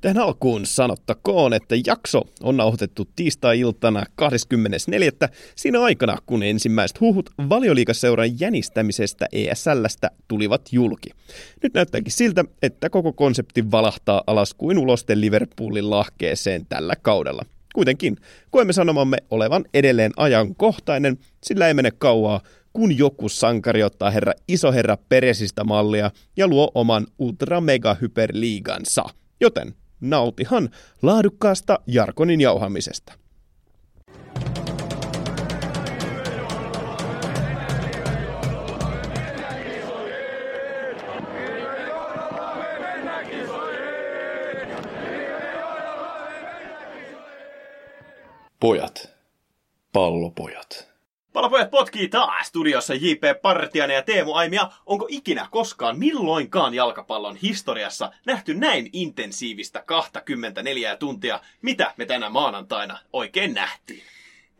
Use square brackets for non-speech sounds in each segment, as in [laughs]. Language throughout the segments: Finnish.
Tähän alkuun sanottakoon, että jakso on nauhoitettu tiistai-iltana 24. siinä aikana, kun ensimmäiset huhut valioliikaseuran jänistämisestä ESLstä tulivat julki. Nyt näyttääkin siltä, että koko konsepti valahtaa alas kuin ulosten Liverpoolin lahkeeseen tällä kaudella. Kuitenkin koemme sanomamme olevan edelleen ajankohtainen, sillä ei mene kauaa, kun joku sankari ottaa herra isoherra Peresistä mallia ja luo oman ultra mega hyperliigansa. Joten nautihan laadukkaasta Jarkonin jauhamisesta. Pojat. Pallopojat. Palapojat potkii taas studiossa J.P. Partianen ja Teemu Aimia. Onko ikinä koskaan milloinkaan jalkapallon historiassa nähty näin intensiivistä 24 tuntia, mitä me tänä maanantaina oikein nähtiin?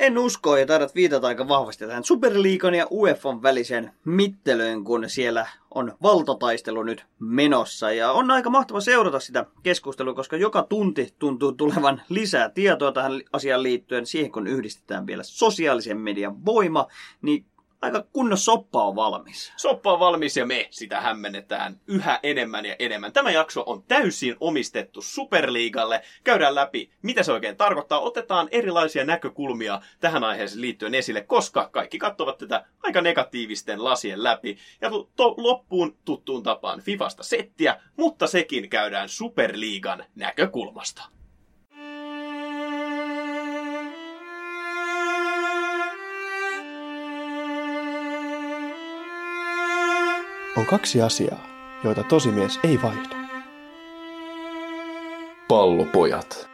En usko, ja taidat viitata aika vahvasti tähän Superliikan ja UEFan väliseen mittelöön, kun siellä on valtataistelu nyt menossa. Ja on aika mahtava seurata sitä keskustelua, koska joka tunti tuntuu tulevan lisää tietoa tähän asiaan liittyen. Siihen kun yhdistetään vielä sosiaalisen median voima, niin aika kunnon soppa on valmis. Soppa on valmis ja me sitä hämmennetään yhä enemmän ja enemmän. Tämä jakso on täysin omistettu Superliigalle. Käydään läpi, mitä se oikein tarkoittaa. Otetaan erilaisia näkökulmia tähän aiheeseen liittyen esille, koska kaikki katsovat tätä aika negatiivisten lasien läpi. Ja to- loppuun tuttuun tapaan Fifasta settiä, mutta sekin käydään Superliigan näkökulmasta. On kaksi asiaa, joita tosimies ei vaihda. Pallopojat.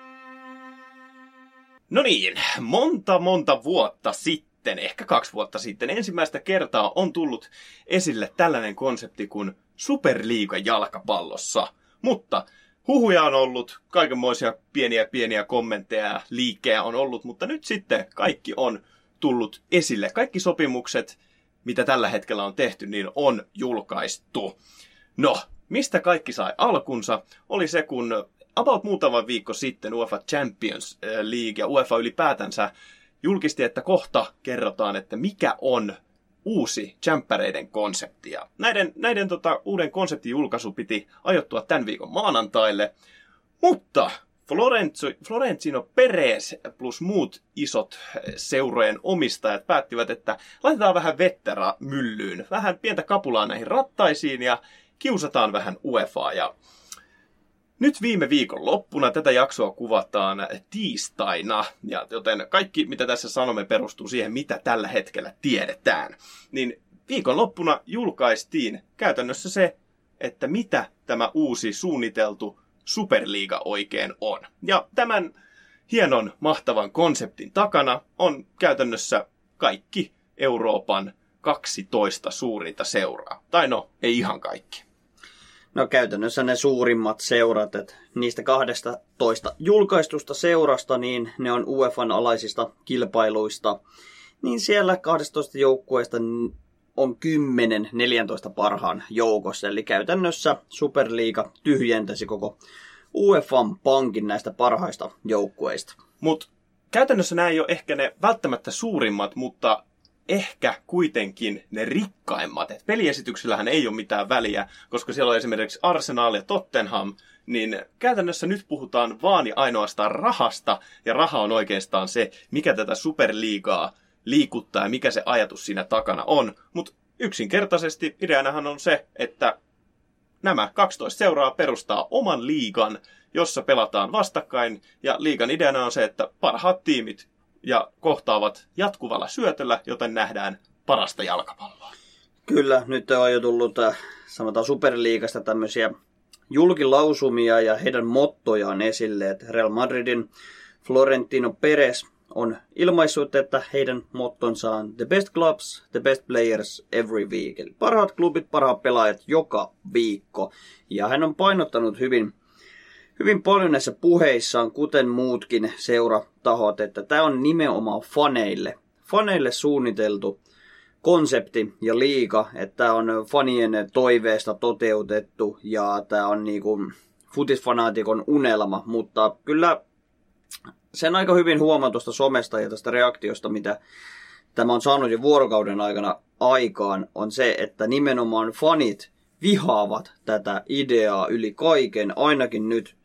No niin, monta monta vuotta sitten, ehkä kaksi vuotta sitten, ensimmäistä kertaa on tullut esille tällainen konsepti kuin Superliiga jalkapallossa. Mutta huhuja on ollut, kaikenmoisia pieniä pieniä kommentteja ja liikkejä on ollut, mutta nyt sitten kaikki on tullut esille. Kaikki sopimukset, mitä tällä hetkellä on tehty, niin on julkaistu. No, mistä kaikki sai alkunsa, oli se, kun about muutama viikko sitten UEFA Champions League ja UEFA ylipäätänsä julkisti, että kohta kerrotaan, että mikä on uusi jämppäreiden konsepti. Ja näiden, näiden tota, uuden konseptin julkaisu piti ajoittua tämän viikon maanantaille, mutta Florenzo, Florentino Perez plus muut isot seurojen omistajat päättivät, että laitetaan vähän vettä myllyyn, vähän pientä kapulaa näihin rattaisiin ja kiusataan vähän UEFaa. Ja nyt viime viikon loppuna tätä jaksoa kuvataan tiistaina, ja joten kaikki mitä tässä sanomme perustuu siihen, mitä tällä hetkellä tiedetään. Niin viikon loppuna julkaistiin käytännössä se, että mitä tämä uusi suunniteltu Superliiga oikein on. Ja tämän hienon, mahtavan konseptin takana on käytännössä kaikki Euroopan 12 suurinta seuraa. Tai no, ei ihan kaikki. No käytännössä ne suurimmat seurat, että niistä 12 julkaistusta seurasta, niin ne on UEFan alaisista kilpailuista. Niin siellä 12 joukkueesta on 10-14 parhaan joukossa. Eli käytännössä Superliiga tyhjentäisi koko UEFan pankin näistä parhaista joukkueista. Mutta käytännössä nämä ei ole ehkä ne välttämättä suurimmat, mutta ehkä kuitenkin ne rikkaimmat. Et peliesityksillähän ei ole mitään väliä, koska siellä on esimerkiksi Arsenal ja Tottenham, niin käytännössä nyt puhutaan vaan ja ainoastaan rahasta, ja raha on oikeastaan se, mikä tätä superliigaa liikuttaa ja mikä se ajatus siinä takana on. Mutta yksinkertaisesti ideanahan on se, että nämä 12 seuraa perustaa oman liigan, jossa pelataan vastakkain, ja liigan ideana on se, että parhaat tiimit ja kohtaavat jatkuvalla syötöllä, joten nähdään parasta jalkapalloa. Kyllä, nyt on jo tullut, äh, sanotaan Superliigasta tämmöisiä julkilausumia ja heidän mottojaan esille, että Real Madridin Florentino Perez on ilmaissut, että heidän mottonsa on The best clubs, the best players every week. Eli parhaat klubit, parhaat pelaajat joka viikko. Ja hän on painottanut hyvin, hyvin paljon näissä puheissaan, kuten muutkin seuratahot, että tämä on nimenomaan faneille, faneille suunniteltu konsepti ja liiga, että tämä on fanien toiveesta toteutettu ja tämä on niinku futisfanaatikon unelma, mutta kyllä sen aika hyvin huomaa tuosta somesta ja tästä reaktiosta, mitä tämä on saanut jo vuorokauden aikana aikaan, on se, että nimenomaan fanit vihaavat tätä ideaa yli kaiken, ainakin nyt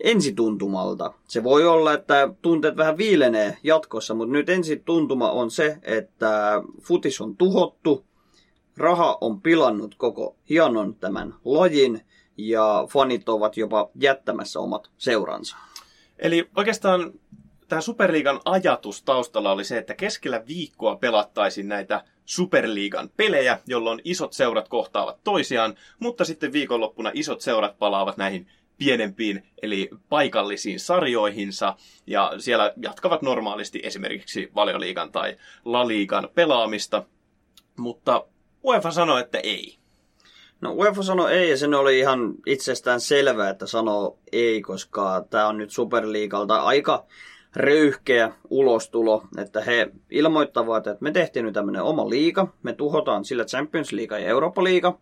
ensituntumalta. Se voi olla, että tunteet vähän viilenee jatkossa, mutta nyt ensituntuma on se, että futis on tuhottu, raha on pilannut koko hienon tämän lajin ja fanit ovat jopa jättämässä omat seuransa. Eli oikeastaan tämä Superliigan ajatus taustalla oli se, että keskellä viikkoa pelattaisiin näitä Superliigan pelejä, jolloin isot seurat kohtaavat toisiaan, mutta sitten viikonloppuna isot seurat palaavat näihin pienempiin, eli paikallisiin sarjoihinsa, ja siellä jatkavat normaalisti esimerkiksi valioliigan tai laliigan pelaamista, mutta UEFA sanoi, että ei. No UEFA sanoi ei sen oli ihan itsestään selvää, että sanoo ei, koska tämä on nyt Superliigalta aika röyhkeä ulostulo, että he ilmoittavat, että me tehtiin nyt tämmöinen oma liiga, me tuhotaan sillä Champions League ja Eurooppa liiga,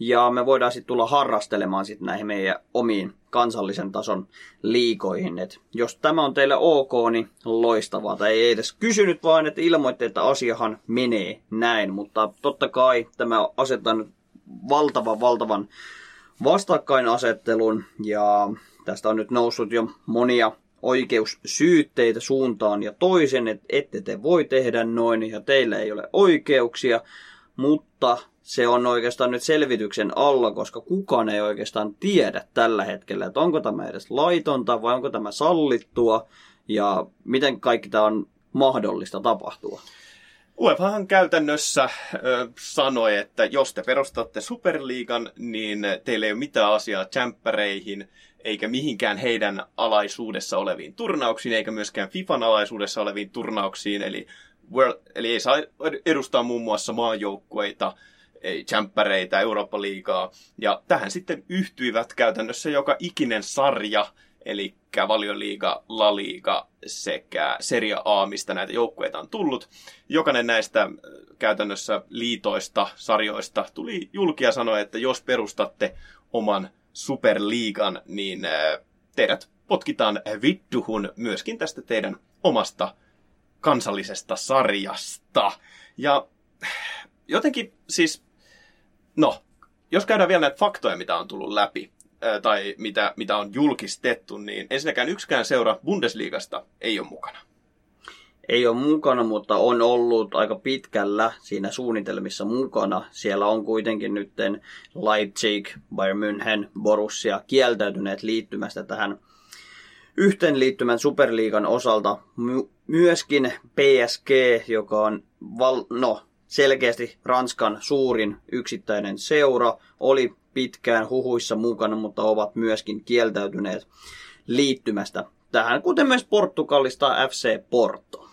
ja me voidaan sitten tulla harrastelemaan sitten näihin meidän omiin kansallisen tason liikoihin. Et jos tämä on teille ok, niin loistavaa. Tai ei edes kysynyt vaan, että ilmoitte, että asiahan menee näin. Mutta totta kai tämä asettaa nyt valtavan, valtavan vastakkainasettelun ja tästä on nyt noussut jo monia oikeussyytteitä suuntaan ja toisen, että ette te voi tehdä noin ja teillä ei ole oikeuksia, mutta se on oikeastaan nyt selvityksen alla, koska kukaan ei oikeastaan tiedä tällä hetkellä, että onko tämä edes laitonta vai onko tämä sallittua ja miten kaikki tämä on mahdollista tapahtua. UEFAhan käytännössä ö, sanoi, että jos te perustatte Superliigan, niin teillä ei ole mitään asiaa jämppäreihin, eikä mihinkään heidän alaisuudessa oleviin turnauksiin, eikä myöskään FIFAn alaisuudessa oleviin turnauksiin, eli, World, eli ei saa edustaa muun muassa maajoukkueita, ei jämppäreitä, Eurooppa-liigaa, ja tähän sitten yhtyivät käytännössä joka ikinen sarja, eli valioliiga, La Liga sekä Serie A, mistä näitä joukkueita on tullut. Jokainen näistä äh, käytännössä liitoista, sarjoista tuli julkia sanoa, että jos perustatte oman superliigan, niin äh, teidät potkitaan vittuhun myöskin tästä teidän omasta kansallisesta sarjasta. Ja jotenkin siis, no, jos käydään vielä näitä faktoja, mitä on tullut läpi, tai mitä, mitä on julkistettu, niin ensinnäkään yksikään seura Bundesliigasta ei ole mukana. Ei ole mukana, mutta on ollut aika pitkällä siinä suunnitelmissa mukana. Siellä on kuitenkin nyt Leipzig, Bayern München, Borussia kieltäytyneet liittymästä tähän yhteenliittymän Superliigan osalta. My- myöskin PSG, joka on val- no, selkeästi Ranskan suurin yksittäinen seura, oli pitkään huhuissa mukana, mutta ovat myöskin kieltäytyneet liittymästä tähän, kuten myös Portugalista FC Porto.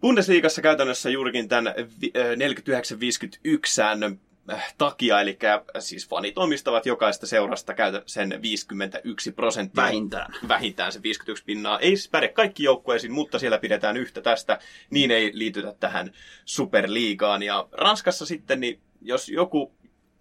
Bundesliigassa käytännössä juurikin tämän 49-51 säännön äh, takia, eli siis fanit omistavat jokaista seurasta käytä sen 51 prosenttia. Vähintään. Vähintään se 51 pinnaa. Ei siis päde kaikki joukkueisiin, mutta siellä pidetään yhtä tästä. Niin ei liitytä tähän superliigaan. Ja Ranskassa sitten, niin jos joku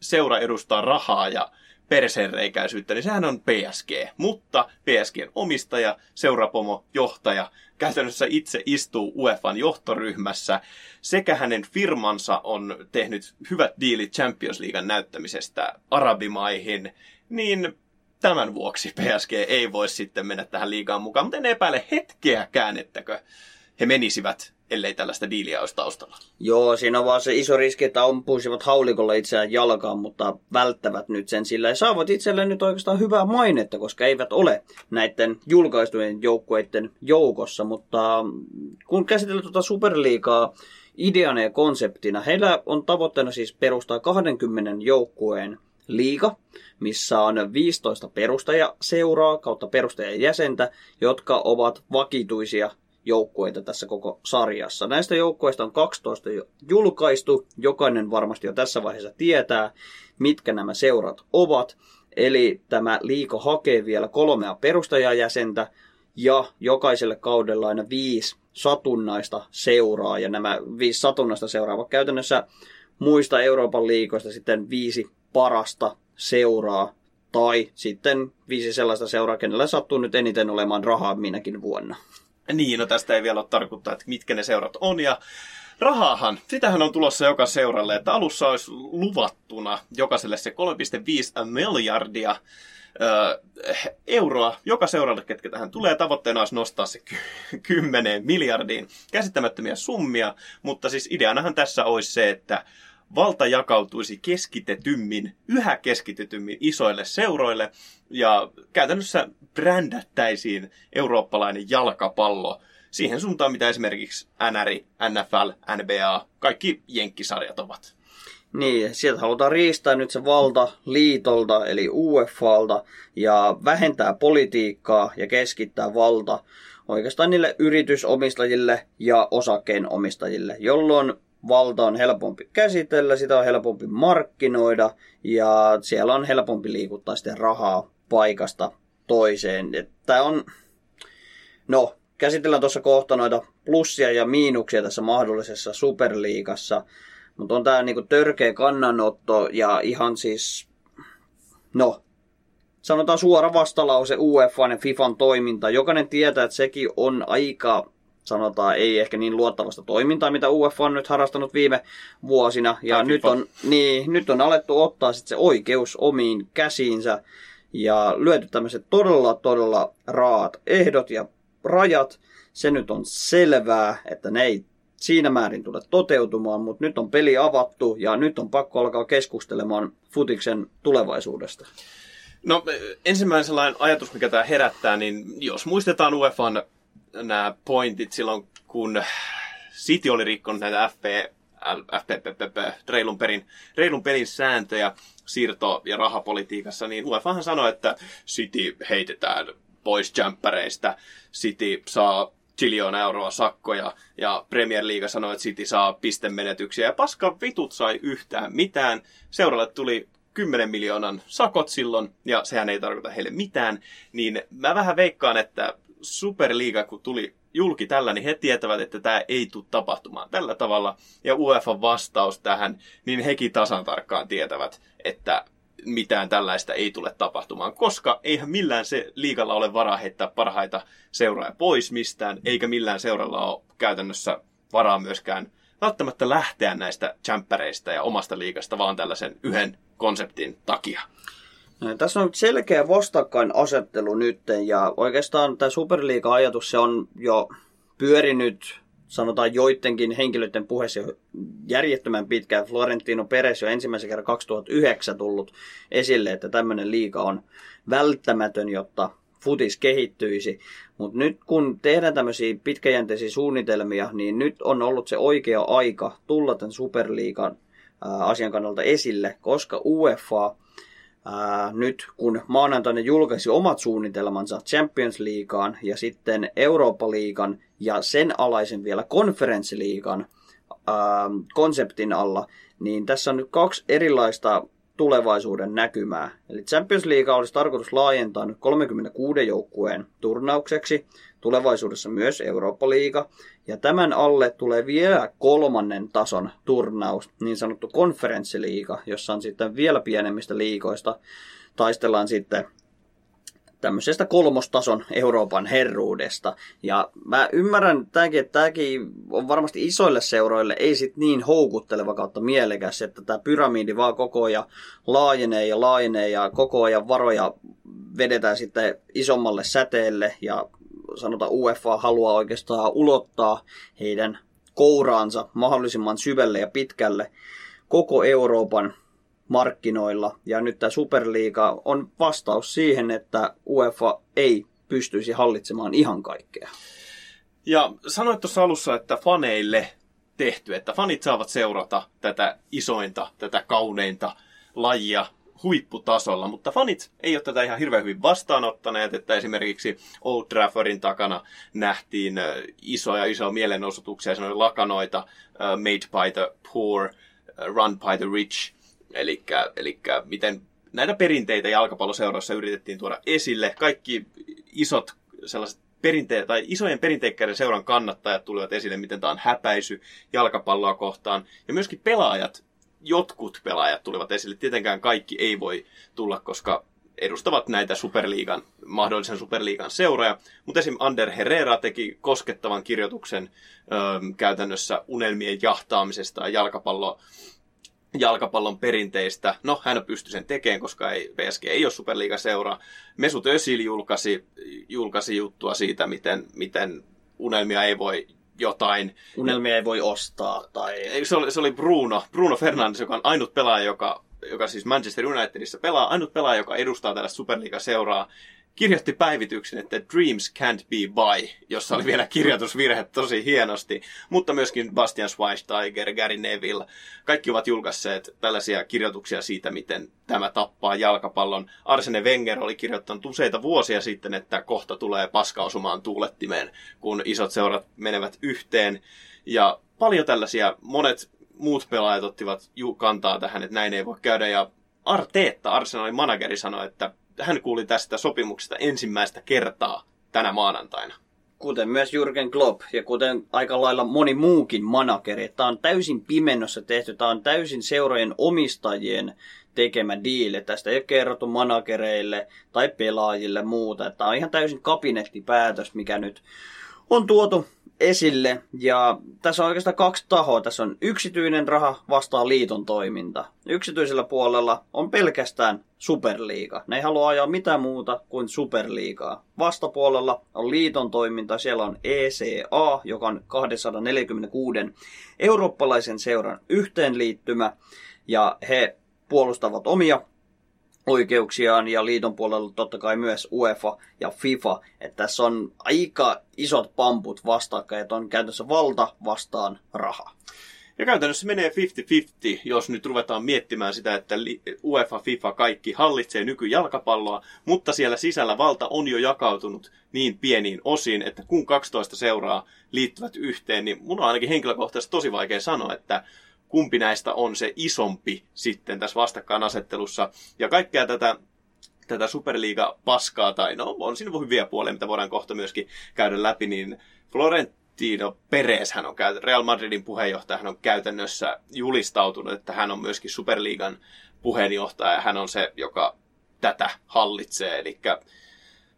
seura edustaa rahaa ja persereikäisyyttä, niin sehän on PSG. Mutta PSGn omistaja, seurapomo, johtaja, käytännössä itse istuu UEFan johtoryhmässä, sekä hänen firmansa on tehnyt hyvät diilit Champions Leaguean näyttämisestä arabimaihin, niin tämän vuoksi PSG ei voi sitten mennä tähän liigaan mukaan, mutta en epäile hetkeäkään, ettäkö he menisivät ellei tällaista diiliä olisi taustalla. Joo, siinä on vaan se iso riski, että ampuisivat haulikolla itseään jalkaan, mutta välttävät nyt sen sillä ja saavat itselleen nyt oikeastaan hyvää mainetta, koska eivät ole näiden julkaistujen joukkueiden joukossa, mutta kun käsitellään tuota superliikaa ideana ja konseptina, heillä on tavoitteena siis perustaa 20 joukkueen liiga, missä on 15 perustajaseuraa kautta perustajajäsentä, jotka ovat vakituisia joukkueita tässä koko sarjassa. Näistä joukkueista on 12 jo julkaistu. Jokainen varmasti jo tässä vaiheessa tietää, mitkä nämä seurat ovat. Eli tämä liiko hakee vielä kolmea perustajajäsentä ja jokaiselle kaudella aina viisi satunnaista seuraa. Ja nämä viisi satunnaista seuraa käytännössä muista Euroopan liikoista sitten viisi parasta seuraa Tai sitten viisi sellaista seuraa, kenellä sattuu nyt eniten olemaan rahaa minäkin vuonna. Niin, no tästä ei vielä ole tarkoittaa, että mitkä ne seurat on. Ja rahaahan, sitähän on tulossa joka seuralle, että alussa olisi luvattuna jokaiselle se 3,5 miljardia euroa joka seuralle, ketkä tähän tulee. Tavoitteena olisi nostaa se ky- 10 miljardiin. Käsittämättömiä summia, mutta siis ideanahan tässä olisi se, että valta jakautuisi keskitetymmin, yhä keskitetymmin isoille seuroille ja käytännössä brändättäisiin eurooppalainen jalkapallo siihen suuntaan, mitä esimerkiksi NRI, NFL, NBA, kaikki jenkkisarjat ovat. Niin, sieltä halutaan riistää nyt se valta liitolta, eli UEFalta, ja vähentää politiikkaa ja keskittää valta oikeastaan niille yritysomistajille ja osakkeenomistajille, jolloin valta on helpompi käsitellä, sitä on helpompi markkinoida ja siellä on helpompi liikuttaa sitten rahaa paikasta toiseen. Tämä on, no, käsitellään tuossa kohta noita plussia ja miinuksia tässä mahdollisessa superliigassa, mutta on tämä niinku törkeä kannanotto ja ihan siis, no, sanotaan suora vastalause UEFA ja FIFAn toiminta. Jokainen tietää, että sekin on aika sanotaan, ei ehkä niin luottavasta toimintaa, mitä UEFA on nyt harrastanut viime vuosina. Ja nyt on, niin, nyt on alettu ottaa sit se oikeus omiin käsiinsä ja lyöty tämmöiset todella, todella raat ehdot ja rajat. Se nyt on selvää, että ne ei siinä määrin tule toteutumaan, mutta nyt on peli avattu ja nyt on pakko alkaa keskustelemaan futiksen tulevaisuudesta. No ensimmäinen sellainen ajatus, mikä tämä herättää, niin jos muistetaan UEFan nämä pointit silloin, kun City oli rikkonut näitä FP, FPPP, reilun, perin, reilun pelin sääntöjä siirto- ja rahapolitiikassa, niin UEFahan sanoi, että City heitetään pois jämppäreistä, City saa triljoona euroa sakkoja, ja Premier League sanoi, että City saa pistemenetyksiä, ja paska vitut sai yhtään mitään. Seuralle tuli 10 miljoonan sakot silloin, ja sehän ei tarkoita heille mitään, niin mä vähän veikkaan, että Superliiga, kun tuli julki tällä, niin he tietävät, että tämä ei tule tapahtumaan tällä tavalla. Ja UEFA vastaus tähän, niin hekin tasan tarkkaan tietävät, että mitään tällaista ei tule tapahtumaan, koska eihän millään se liigalla ole varaa heittää parhaita seuraajia pois mistään, eikä millään seuralla ole käytännössä varaa myöskään välttämättä lähteä näistä jämppäreistä ja omasta liigasta, vaan tällaisen yhden konseptin takia. Tässä on selkeä vastakkainasettelu nyt ja oikeastaan tämä Superliiga-ajatus se on jo pyörinyt sanotaan joidenkin henkilöiden puheessa järjettömän pitkään. Florentino Perez jo ensimmäisen kerran 2009 tullut esille, että tämmöinen liiga on välttämätön, jotta futis kehittyisi. Mutta nyt kun tehdään tämmöisiä pitkäjänteisiä suunnitelmia, niin nyt on ollut se oikea aika tulla tämän Superliigan asian kannalta esille, koska UEFA ää, nyt kun maanantaina julkaisi omat suunnitelmansa Champions Leagueaan ja sitten Eurooppa-liigan ja sen alaisen vielä konferenssiliigan konseptin alla, niin tässä on nyt kaksi erilaista tulevaisuuden näkymää. Eli Champions League olisi tarkoitus laajentaa nyt 36 joukkueen turnaukseksi, tulevaisuudessa myös Eurooppa-liiga, ja tämän alle tulee vielä kolmannen tason turnaus, niin sanottu konferenssiliiga, jossa on sitten vielä pienemmistä liikoista taistellaan sitten tämmöisestä kolmostason Euroopan herruudesta. Ja mä ymmärrän tämäkin, että tämäkin on varmasti isoille seuroille ei sit niin houkutteleva kautta mielekäs, että tämä pyramidi vaan koko ajan laajenee ja laajenee ja koko ajan varoja vedetään sitten isommalle säteelle ja sanotaan UEFA haluaa oikeastaan ulottaa heidän kouraansa mahdollisimman syvälle ja pitkälle koko Euroopan markkinoilla. Ja nyt tämä Superliiga on vastaus siihen, että UEFA ei pystyisi hallitsemaan ihan kaikkea. Ja sanoit tuossa alussa, että faneille tehty, että fanit saavat seurata tätä isointa, tätä kauneinta lajia huipputasolla, mutta fanit ei ole tätä ihan hirveän hyvin vastaanottaneet, että esimerkiksi Old Traffordin takana nähtiin isoja isoja mielenosoituksia, sanoin lakanoita, made by the poor, run by the rich, eli miten näitä perinteitä jalkapalloseuroissa yritettiin tuoda esille. Kaikki isot sellaiset perinte- tai isojen perinteikkäiden seuran kannattajat tulivat esille, miten tämä on häpäisy jalkapalloa kohtaan. Ja myöskin pelaajat jotkut pelaajat tulivat esille. Tietenkään kaikki ei voi tulla, koska edustavat näitä superliigan, mahdollisen superliigan seuroja. Mutta esim. Ander Herrera teki koskettavan kirjoituksen ö, käytännössä unelmien jahtaamisesta ja jalkapallo, jalkapallon perinteistä. No, hän pystyi sen tekemään, koska ei, PSG ei ole superliigaseura. Mesut Özil julkaisi, julkaisi juttua siitä, miten, miten unelmia ei voi jotain. Unelmia ei voi ostaa. Tai... Se oli, se oli Bruno, Bruno Fernandes, joka on ainut pelaaja, joka, joka siis Manchester Unitedissa pelaa, ainut pelaaja, joka edustaa tällaista Superliiga-seuraa, kirjoitti päivityksen, että Dreams can't be buy, jossa oli vielä kirjoitusvirhe tosi hienosti, mutta myöskin Bastian Schweinsteiger, Gary Neville, kaikki ovat julkaisseet tällaisia kirjoituksia siitä, miten tämä tappaa jalkapallon. Arsene Wenger oli kirjoittanut useita vuosia sitten, että kohta tulee paskausumaan tuulettimeen, kun isot seurat menevät yhteen. Ja paljon tällaisia, monet muut pelaajat ottivat kantaa tähän, että näin ei voi käydä. Ja Arteetta, Arsenalin manageri, sanoi, että hän kuuli tästä sopimuksesta ensimmäistä kertaa tänä maanantaina. Kuten myös Jürgen Klopp ja kuten aika lailla moni muukin manageri. Tämä on täysin pimennossa tehty, tämä on täysin seurojen omistajien tekemä diili. Tästä ei ole kerrottu managereille tai pelaajille muuta. Tämä on ihan täysin kabinettipäätös, mikä nyt on tuotu esille. Ja tässä on oikeastaan kaksi tahoa. Tässä on yksityinen raha vastaan liiton toiminta. Yksityisellä puolella on pelkästään Superliiga. Ne ei halua ajaa mitään muuta kuin Superliigaa. Vastapuolella on liiton toiminta. Siellä on ECA, joka on 246 eurooppalaisen seuran yhteenliittymä. Ja he puolustavat omia oikeuksiaan ja liiton puolella totta kai myös UEFA ja FIFA. Että tässä on aika isot pamput vastakkain, että on käytössä valta vastaan raha. Ja käytännössä menee 50-50, jos nyt ruvetaan miettimään sitä, että UEFA, FIFA, kaikki hallitsee nykyjalkapalloa, mutta siellä sisällä valta on jo jakautunut niin pieniin osiin, että kun 12 seuraa liittyvät yhteen, niin mun on ainakin henkilökohtaisesti tosi vaikea sanoa, että kumpi näistä on se isompi sitten tässä vastakkainasettelussa. Ja kaikkea tätä tätä Superliiga-paskaa, tai no on siinä hyviä puolia, mitä voidaan kohta myöskin käydä läpi, niin Florentino Perez, hän on Real Madridin puheenjohtaja, hän on käytännössä julistautunut, että hän on myöskin Superliigan puheenjohtaja, ja hän on se, joka tätä hallitsee, eli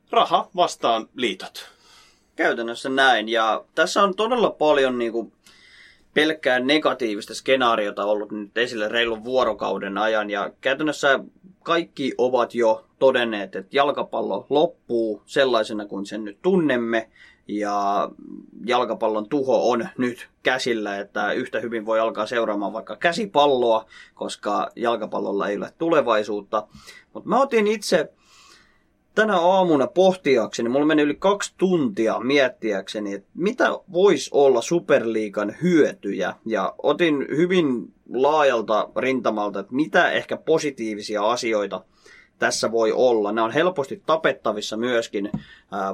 raha vastaan liitot. Käytännössä näin, ja tässä on todella paljon niin kuin, pelkkää negatiivista skenaariota ollut nyt esille reilun vuorokauden ajan ja käytännössä kaikki ovat jo todenneet, että jalkapallo loppuu sellaisena kuin sen nyt tunnemme ja jalkapallon tuho on nyt käsillä, että yhtä hyvin voi alkaa seuraamaan vaikka käsipalloa, koska jalkapallolla ei ole tulevaisuutta. Mutta mä otin itse tänä aamuna pohtiakseni, mulla meni yli kaksi tuntia miettiäkseni, että mitä voisi olla Superliigan hyötyjä. Ja otin hyvin laajalta rintamalta, että mitä ehkä positiivisia asioita tässä voi olla. Nämä on helposti tapettavissa myöskin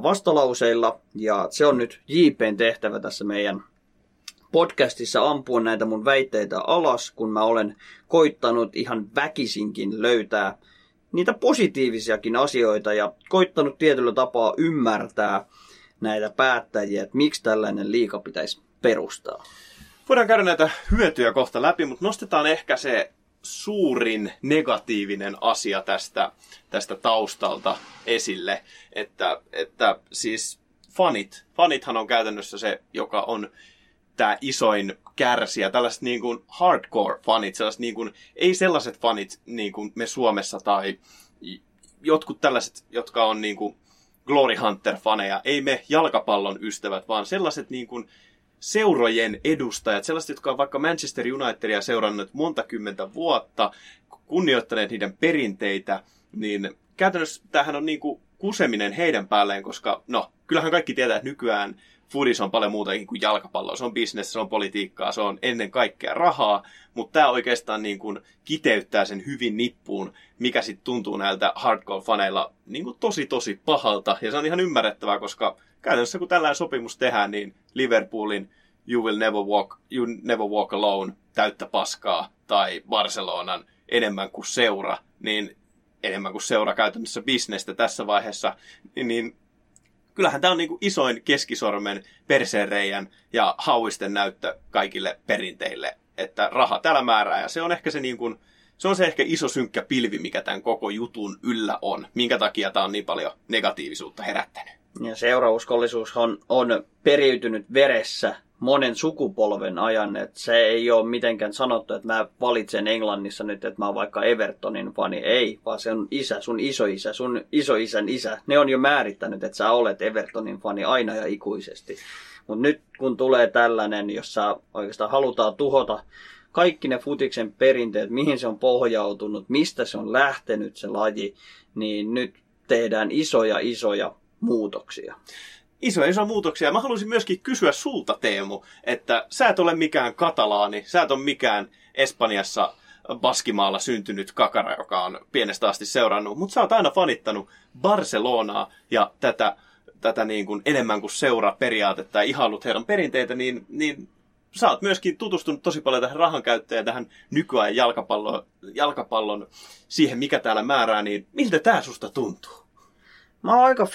vastalauseilla, ja se on nyt JPn tehtävä tässä meidän podcastissa ampua näitä mun väitteitä alas, kun mä olen koittanut ihan väkisinkin löytää niitä positiivisiakin asioita ja koittanut tietyllä tapaa ymmärtää näitä päättäjiä, että miksi tällainen liika pitäisi perustaa. Voidaan käydä näitä hyötyjä kohta läpi, mutta nostetaan ehkä se suurin negatiivinen asia tästä, tästä taustalta esille, että, että siis fanit, fanithan on käytännössä se, joka on tämä isoin kärsiä, tällaiset niin kuin hardcore-fanit, sellaiset niin kuin, ei sellaiset fanit niin kuin me Suomessa tai jotkut tällaiset, jotka on niin kuin Glory Hunter-faneja, ei me jalkapallon ystävät, vaan sellaiset niin kuin seurojen edustajat, sellaiset, jotka on vaikka Manchester Unitedia seurannut monta kymmentä vuotta, kunnioittaneet niiden perinteitä, niin käytännössä tämähän on niin kuin kuseminen heidän päälleen, koska no, kyllähän kaikki tietää, että nykyään Fudis on paljon muutakin kuin jalkapalloa. Se on bisnes, se on politiikkaa, se on ennen kaikkea rahaa, mutta tämä oikeastaan niin kuin kiteyttää sen hyvin nippuun, mikä sitten tuntuu näiltä hardcore-faneilla niin kuin tosi tosi pahalta. Ja se on ihan ymmärrettävää, koska käytännössä kun tällainen sopimus tehdään, niin Liverpoolin You Will Never Walk, you never walk Alone täyttä paskaa tai Barcelonan enemmän kuin seura, niin enemmän kuin seura käytännössä bisnestä tässä vaiheessa, niin kyllähän tämä on niin kuin isoin keskisormen, perseenreijän ja hauisten näyttö kaikille perinteille, että raha täällä määrää. Ja se on ehkä se, niin kuin, Se on se ehkä iso synkkä pilvi, mikä tämän koko jutun yllä on. Minkä takia tämä on niin paljon negatiivisuutta herättänyt. Ja seurauskollisuus on, on periytynyt veressä monen sukupolven ajan, että se ei ole mitenkään sanottu, että mä valitsen Englannissa nyt, että mä oon vaikka Evertonin fani. Ei, vaan se on isä, sun isoisä, sun isoisän isä. Ne on jo määrittänyt, että sä olet Evertonin fani aina ja ikuisesti. Mutta nyt kun tulee tällainen, jossa oikeastaan halutaan tuhota kaikki ne futiksen perinteet, mihin se on pohjautunut, mistä se on lähtenyt se laji, niin nyt tehdään isoja isoja muutoksia isoja isoja muutoksia. Mä haluaisin myöskin kysyä sulta, Teemu, että sä et ole mikään katalaani, sä et ole mikään Espanjassa Baskimaalla syntynyt kakara, joka on pienestä asti seurannut, mutta sä oot aina fanittanut Barcelonaa ja tätä, tätä niin kuin enemmän kuin seuraa periaatetta ja ihallut heidän perinteitä, niin, niin sä oot myöskin tutustunut tosi paljon tähän rahan käyttöön ja tähän nykyajan jalkapallon, jalkapallon siihen, mikä täällä määrää, niin miltä tää susta tuntuu? Mä oon aika 50-50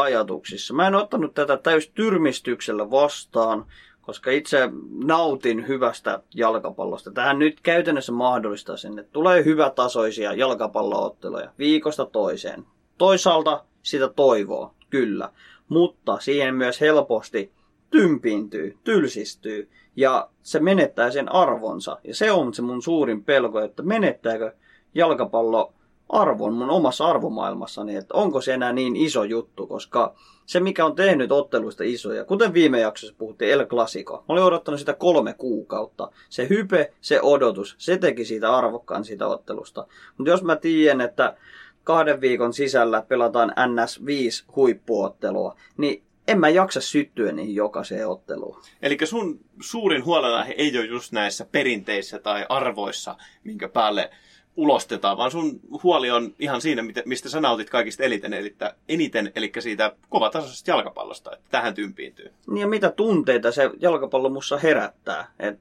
ajatuksissa. Mä en ottanut tätä täys tyrmistyksellä vastaan, koska itse nautin hyvästä jalkapallosta. Tähän nyt käytännössä mahdollistaa sen, että tulee hyvätasoisia jalkapallootteluja viikosta toiseen. Toisaalta sitä toivoo, kyllä. Mutta siihen myös helposti tympiintyy, tylsistyy ja se menettää sen arvonsa. Ja se on se mun suurin pelko, että menettääkö jalkapallo arvon mun omassa arvomaailmassani, että onko se enää niin iso juttu, koska se mikä on tehnyt otteluista isoja, kuten viime jaksossa puhuttiin El Clasico, mä olin odottanut sitä kolme kuukautta. Se hype, se odotus, se teki siitä arvokkaan siitä ottelusta. Mutta jos mä tiedän, että kahden viikon sisällä pelataan NS5 huippuottelua, niin en mä jaksa syttyä niihin jokaiseen otteluun. Eli sun suurin huolenaihe ei ole just näissä perinteissä tai arvoissa, minkä päälle ulostetaan, vaan sun huoli on ihan siinä, mistä sä nautit kaikista eliten, eli eniten, eli siitä kovatasoisesta jalkapallosta, että tähän tympiintyy. Niin ja mitä tunteita se jalkapallo mussa herättää. Et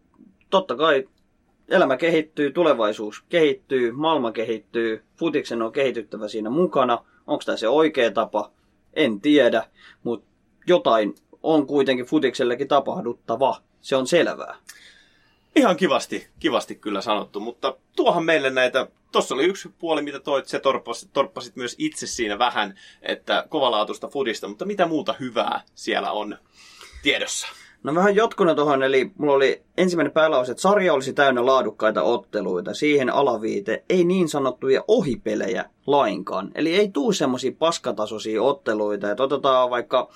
totta kai elämä kehittyy, tulevaisuus kehittyy, maailma kehittyy, futiksen on kehityttävä siinä mukana. Onko tämä se oikea tapa? En tiedä, mutta jotain on kuitenkin futiksellekin tapahduttava. Se on selvää. Ihan kivasti, kivasti kyllä sanottu, mutta tuohan meille näitä, tuossa oli yksi puoli, mitä toit, se torppasit, torppasit myös itse siinä vähän, että kovalaatuista fudista, mutta mitä muuta hyvää siellä on tiedossa? No vähän jotkuna tuohon, eli mulla oli ensimmäinen päälaus, että sarja olisi täynnä laadukkaita otteluita. Siihen alaviite ei niin sanottuja ohipelejä lainkaan. Eli ei tuu semmoisia paskatasoisia otteluita. Että otetaan vaikka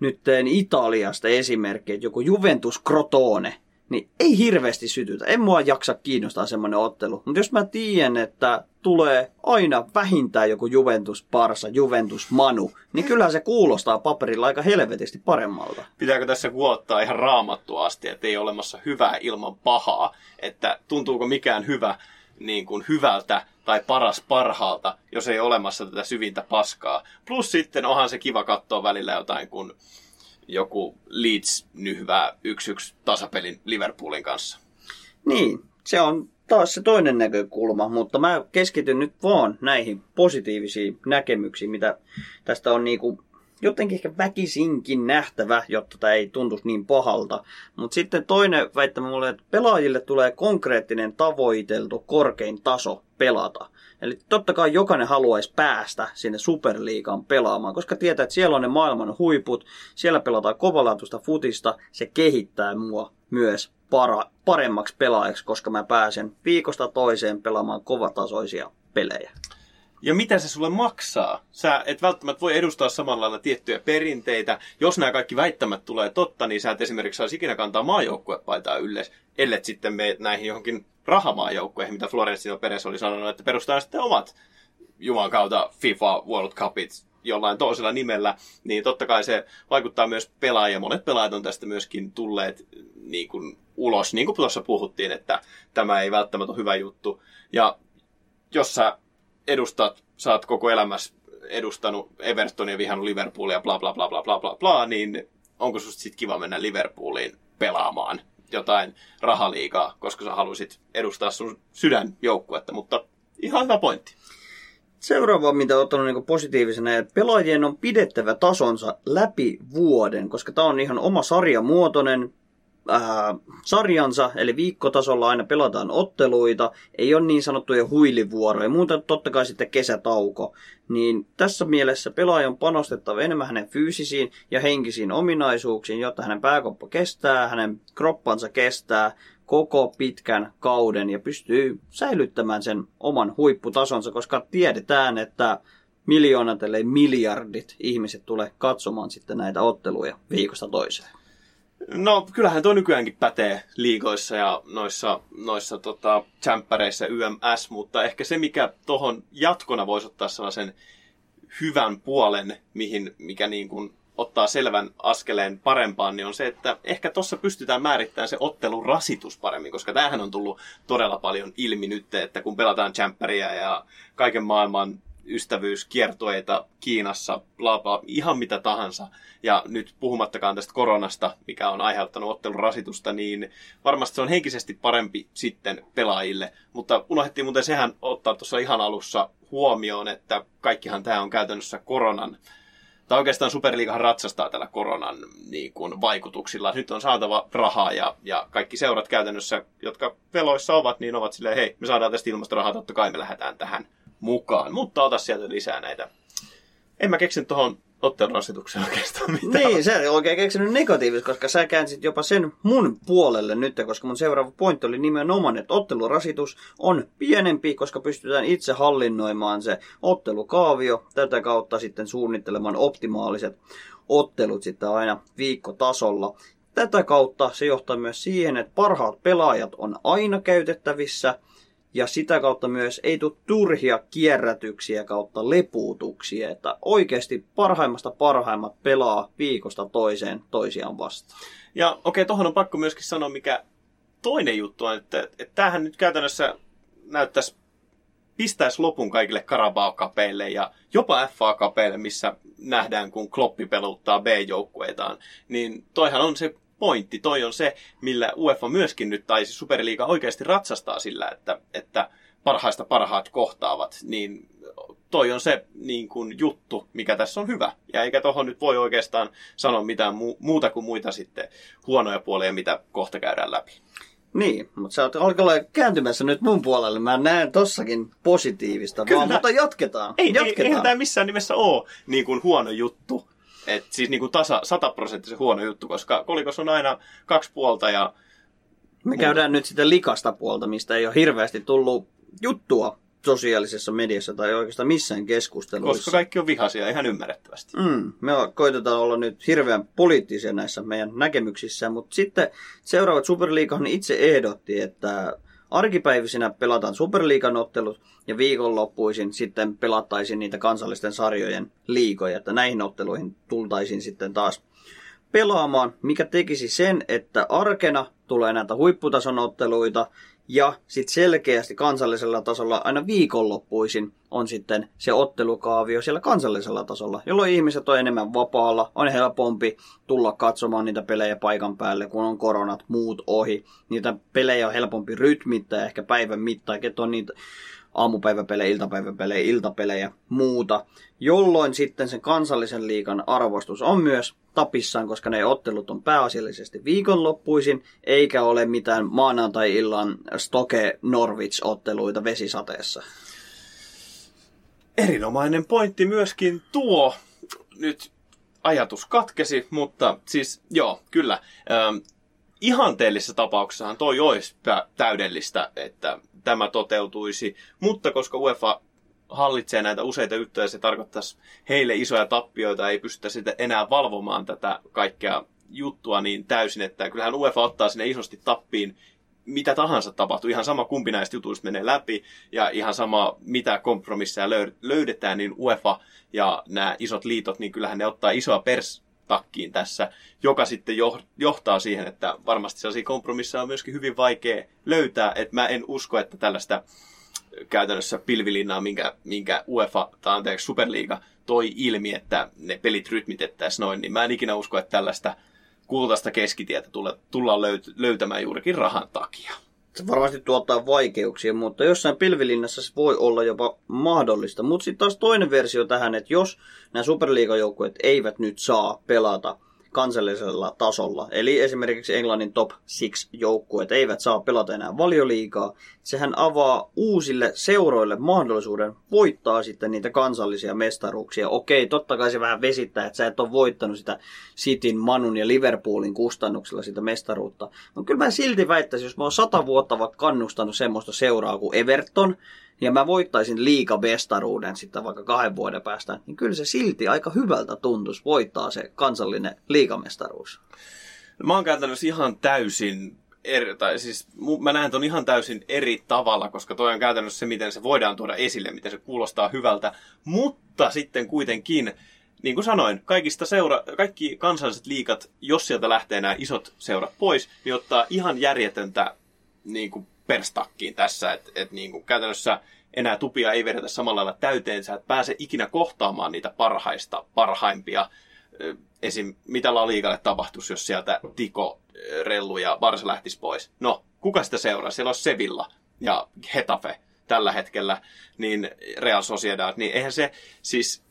nyt Italiasta esimerkki, että joku Juventus Crotone – niin ei hirveästi sytytä. En mua jaksa kiinnostaa semmoinen ottelu. Mutta jos mä tiedän, että tulee aina vähintään joku Juventus Parsa, Juventus Manu, niin kyllä se kuulostaa paperilla aika helvetisti paremmalta. Pitääkö tässä kuottaa ihan raamattua asti, että ei ole olemassa hyvää ilman pahaa? Että tuntuuko mikään hyvä niin kuin hyvältä tai paras parhaalta, jos ei ole olemassa tätä syvintä paskaa. Plus sitten onhan se kiva katsoa välillä jotain, kun joku Leeds nyhvää 1-1 tasapelin Liverpoolin kanssa. Niin, se on taas se toinen näkökulma, mutta mä keskityn nyt vaan näihin positiivisiin näkemyksiin, mitä tästä on niinku jotenkin ehkä väkisinkin nähtävä, jotta tämä ei tuntuisi niin pahalta. Mutta sitten toinen väittämä mulle, että pelaajille tulee konkreettinen tavoiteltu korkein taso pelata. Eli totta kai jokainen haluaisi päästä sinne superliigaan pelaamaan, koska tietää, että siellä on ne maailman huiput, siellä pelataan kovalaatuista futista, se kehittää mua myös para, paremmaksi pelaajaksi, koska mä pääsen viikosta toiseen pelaamaan kovatasoisia pelejä. Ja mitä se sulle maksaa? Sä et välttämättä voi edustaa samalla lailla tiettyjä perinteitä. Jos nämä kaikki väittämät tulee totta, niin sä et esimerkiksi saisi ikinä kantaa maajoukkuepaitaa ylle, ellei sitten me näihin johonkin rahamaajoukkueihin, mitä Florentino Perez oli sanonut, että perustetaan sitten omat Juman kautta FIFA World Cupit jollain toisella nimellä, niin totta kai se vaikuttaa myös pelaajia. Monet pelaajat on tästä myöskin tulleet niin kuin ulos, niin kuin tuossa puhuttiin, että tämä ei välttämättä ole hyvä juttu. Ja jos sä edustat, oot koko elämässä edustanut Evertonia, vihannut Liverpoolia, bla bla bla bla bla bla bla, niin onko susta sitten kiva mennä Liverpooliin pelaamaan jotain rahaliikaa, koska sä halusit edustaa sun sydänjoukkuetta, mutta ihan hyvä pointti. Seuraava, mitä olen ottanut niin positiivisena, että pelaajien on pidettävä tasonsa läpi vuoden, koska tämä on ihan oma sarjamuotoinen ää, sarjansa, eli viikkotasolla aina pelataan otteluita, ei ole niin sanottuja huilivuoroja, muuta totta kai sitten kesätauko. Niin tässä mielessä pelaajan on panostettava enemmän hänen fyysisiin ja henkisiin ominaisuuksiin, jotta hänen pääkoppa kestää, hänen kroppansa kestää koko pitkän kauden ja pystyy säilyttämään sen oman huipputasonsa, koska tiedetään, että miljoonat, ellei miljardit ihmiset tulee katsomaan sitten näitä otteluja viikosta toiseen. No kyllähän tuo nykyäänkin pätee liigoissa ja noissa, noissa tota, tsemppäreissä YMS, mutta ehkä se mikä tuohon jatkona voisi ottaa sellaisen hyvän puolen, mihin, mikä niin kuin ottaa selvän askeleen parempaan, niin on se, että ehkä tuossa pystytään määrittämään se ottelun rasitus paremmin, koska tämähän on tullut todella paljon ilmi nyt, että kun pelataan tsemppäriä ja kaiken maailman ystävyyskiertoeita Kiinassa, bla bla, ihan mitä tahansa. Ja nyt puhumattakaan tästä koronasta, mikä on aiheuttanut ottelun rasitusta, niin varmasti se on henkisesti parempi sitten pelaajille. Mutta unohdettiin muuten sehän ottaa tuossa ihan alussa huomioon, että kaikkihan tämä on käytännössä koronan tai oikeastaan Superliigahan ratsastaa tällä koronan niin kuin, vaikutuksilla. Nyt on saatava rahaa ja, ja kaikki seurat käytännössä, jotka veloissa ovat, niin ovat silleen, hei, me saadaan tästä ilmastorahaa, totta kai me lähdetään tähän mukaan. Mutta ota sieltä lisää näitä. En mä keksin tuohon ottelun rasituksen oikeastaan mitään. Niin, sä et oikein keksinyt negatiivista, koska sä käänsit jopa sen mun puolelle nyt, koska mun seuraava pointti oli nimenomaan, että ottelurasitus on pienempi, koska pystytään itse hallinnoimaan se ottelukaavio, tätä kautta sitten suunnittelemaan optimaaliset ottelut sitten aina viikkotasolla. Tätä kautta se johtaa myös siihen, että parhaat pelaajat on aina käytettävissä, ja sitä kautta myös ei tule turhia kierrätyksiä kautta lepuutuksia, että oikeasti parhaimmasta parhaimmat pelaa viikosta toiseen toisiaan vastaan. Ja okei, okay, tuohon on pakko myöskin sanoa, mikä toinen juttu on, että, että tämähän nyt käytännössä näyttäisi pistäisi lopun kaikille Carabao-kapeille ja jopa FA-kapeille, missä nähdään, kun Kloppi peluttaa B-joukkueitaan, niin toihan on se pointti. Toi on se, millä UEFA myöskin nyt, tai siis Superliiga oikeasti ratsastaa sillä, että, että parhaista parhaat kohtaavat, niin toi on se niin kuin, juttu, mikä tässä on hyvä. Ja eikä tuohon nyt voi oikeastaan sanoa mitään mu- muuta kuin muita sitten huonoja puolia, mitä kohta käydään läpi. Niin, mutta sä oot alkaa kääntymässä nyt mun puolelle. Mä näen tossakin positiivista, Kyllä. vaan, mutta jatketaan. Ei, ei, jatketaan. eihän tämä missään nimessä ole niin kuin huono juttu. Et siis niin kuin tasa, sataprosenttisen huono juttu, koska kolikossa on aina kaksi puolta ja Me käydään nyt sitä likasta puolta, mistä ei ole hirveästi tullut juttua sosiaalisessa mediassa tai oikeastaan missään keskusteluissa. koska kaikki on vihaisia ihan ymmärrettävästi. Mm, me koitetaan olla nyt hirveän poliittisia näissä meidän näkemyksissä, mutta sitten seuraavat Superliigahan itse ehdotti, että arkipäivisinä pelataan Superliigan ottelut ja viikonloppuisin sitten pelattaisiin niitä kansallisten sarjojen liigoja, että näihin otteluihin tultaisiin sitten taas pelaamaan, mikä tekisi sen, että arkena tulee näitä huipputason otteluita ja sitten selkeästi kansallisella tasolla aina viikonloppuisin on sitten se ottelukaavio siellä kansallisella tasolla, jolloin ihmiset on enemmän vapaalla, on helpompi tulla katsomaan niitä pelejä paikan päälle, kun on koronat muut ohi. Niitä pelejä on helpompi rytmittää ehkä päivän mittaan, että on niitä aamupäiväpelejä, iltapäiväpelejä, iltapelejä, muuta, jolloin sitten sen kansallisen liikan arvostus on myös tapissaan, koska ne ottelut on pääasiallisesti viikonloppuisin, eikä ole mitään maanantai-illan Stoke Norwich-otteluita vesisateessa. Erinomainen pointti myöskin tuo. Nyt ajatus katkesi, mutta siis joo, kyllä. Ähm, ihanteellisessa tapauksessahan toi olisi täydellistä, että tämä toteutuisi, mutta koska UEFA hallitsee näitä useita yhteyksiä, se tarkoittaisi heille isoja tappioita, ei pystytä sitten enää valvomaan tätä kaikkea juttua niin täysin, että kyllähän UEFA ottaa sinne isosti tappiin mitä tahansa tapahtuu, ihan sama kumpi näistä jutuista menee läpi ja ihan sama mitä kompromisseja löy- löydetään, niin UEFA ja nämä isot liitot, niin kyllähän ne ottaa isoa pers takkiin tässä, joka sitten jo- johtaa siihen, että varmasti sellaisia kompromisseja on myöskin hyvin vaikea löytää, että mä en usko, että tällaista käytännössä pilvilinnaa, minkä, minkä UEFA, tai anteeksi Superliiga toi ilmi, että ne pelit rytmitettäisiin noin, niin mä en ikinä usko, että tällaista kultaista keskitietä tullaan löyt- löytämään juurikin rahan takia. Se varmasti tuottaa vaikeuksia, mutta jossain pilvilinnassa se voi olla jopa mahdollista. Mutta sitten taas toinen versio tähän, että jos nämä superliigajoukkueet eivät nyt saa pelata kansallisella tasolla. Eli esimerkiksi Englannin top 6 joukkueet eivät saa pelata enää valioliikaa. Sehän avaa uusille seuroille mahdollisuuden voittaa sitten niitä kansallisia mestaruuksia. Okei, totta kai se vähän vesittää, että sä et ole voittanut sitä Cityn, Manun ja Liverpoolin kustannuksella sitä mestaruutta. Mutta kyllä mä silti väittäisin, jos mä oon sata vuotta vaikka kannustanut semmoista seuraa kuin Everton, ja mä voittaisin liikabestaruuden sitten vaikka kahden vuoden päästä, niin kyllä se silti aika hyvältä tuntuisi voittaa se kansallinen liigamestaruus. Mä oon käytännössä ihan täysin eri, tai siis mä näen ton ihan täysin eri tavalla, koska toi on käytännössä se, miten se voidaan tuoda esille, miten se kuulostaa hyvältä, mutta sitten kuitenkin, niin kuin sanoin, kaikista seura, kaikki kansalliset liikat, jos sieltä lähtee nämä isot seurat pois, niin ottaa ihan järjetöntä niin kuin perstakkiin tässä, että et niin kuin käytännössä enää tupia ei vedetä samalla lailla täyteen, sä et pääse ikinä kohtaamaan niitä parhaista, parhaimpia. Esim. mitä La Liigalle tapahtuisi, jos sieltä Tiko, Rellu ja Barsa lähtisi pois. No, kuka sitä seuraa? Siellä on Sevilla ja Hetafe tällä hetkellä, niin Real Sociedad, niin eihän se, siis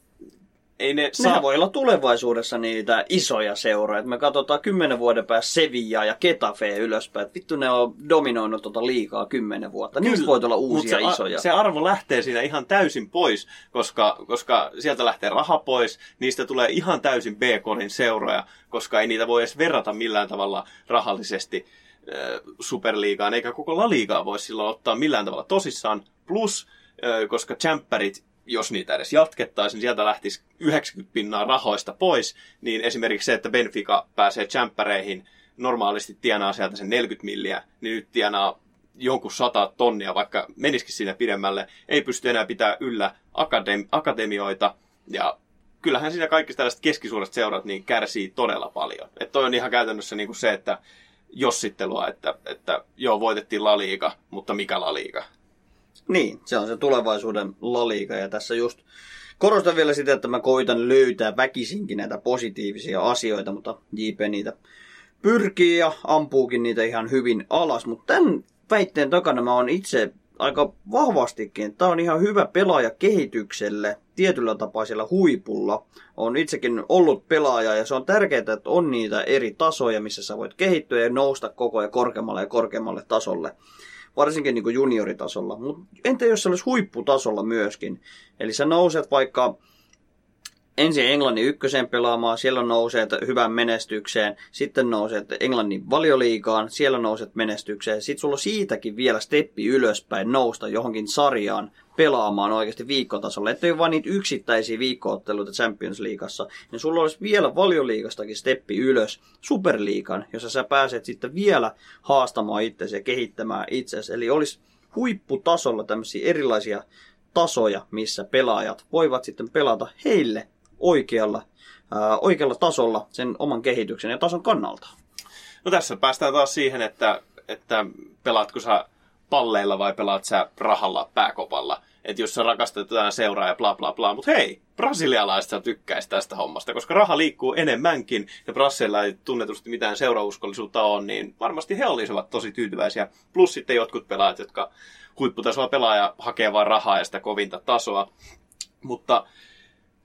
ei ne saa... Nehän voi olla tulevaisuudessa niitä isoja seuroja. Me katsotaan kymmenen vuoden päästä Sevilla ja Ketafe ylöspäin. Et vittu ne on dominoinut tuota liikaa kymmenen vuotta. Niistä voi olla uusia se, isoja. Se arvo lähtee siinä ihan täysin pois, koska, koska sieltä lähtee raha pois. Niistä tulee ihan täysin B-korin seuroja, koska ei niitä voi edes verrata millään tavalla rahallisesti äh, superliigaan, eikä koko La Liigaa voi silloin ottaa millään tavalla tosissaan. Plus, äh, koska champerit jos niitä edes jatkettaisiin, niin sieltä lähtisi 90 pinnaa rahoista pois, niin esimerkiksi se, että Benfica pääsee champereihin, normaalisti tienaa sieltä sen 40 milliä, niin nyt tienaa jonkun sata tonnia, vaikka menisikin siinä pidemmälle, ei pysty enää pitää yllä akademi- akatemioita, ja kyllähän siinä kaikki tällaiset keskisuuret seurat niin kärsii todella paljon. Että toi on ihan käytännössä niin kuin se, että jossittelua, että, että joo, voitettiin La Liga, mutta mikä La Liga? Niin, se on se tulevaisuuden laliika ja tässä just korostan vielä sitä, että mä koitan löytää väkisinkin näitä positiivisia asioita, mutta JP niitä pyrkii ja ampuukin niitä ihan hyvin alas, mutta tämän väitteen takana mä oon itse aika vahvastikin. Tämä on ihan hyvä pelaaja kehitykselle tietyllä tapaa siellä huipulla. On itsekin ollut pelaaja ja se on tärkeää, että on niitä eri tasoja, missä sä voit kehittyä ja nousta koko ajan korkeammalle ja korkeammalle tasolle varsinkin niin kuin junioritasolla. Mutta entä jos se olisi huipputasolla myöskin? Eli sä nouset vaikka ensin Englannin ykkösen pelaamaan, siellä nouset hyvään menestykseen, sitten nouset Englannin valioliigaan, siellä nouset menestykseen, sitten sulla on siitäkin vielä steppi ylöspäin nousta johonkin sarjaan pelaamaan oikeasti viikkotasolla, ettei vain niitä yksittäisiä viikkootteluita Champions Leagueassa, niin sulla olisi vielä valioliigastakin steppi ylös Superliigan, jossa sä pääset sitten vielä haastamaan itsesi ja kehittämään itsesi. Eli olisi huipputasolla tämmöisiä erilaisia tasoja, missä pelaajat voivat sitten pelata heille oikealla, ää, oikealla tasolla sen oman kehityksen ja tason kannalta. No tässä päästään taas siihen, että, että pelaatko sä palleilla vai pelaat sä rahalla pääkopalla. Että jos sä rakastat jotain seuraa ja bla bla bla, mutta hei, brasilialaiset sä tykkäisi tästä hommasta, koska raha liikkuu enemmänkin ja Brasseilla ei tunnetusti mitään seurauskollisuutta ole, niin varmasti he olisivat tosi tyytyväisiä. Plus sitten jotkut pelaajat, jotka huipputasoa pelaaja hakee vain rahaa ja sitä kovinta tasoa. Mutta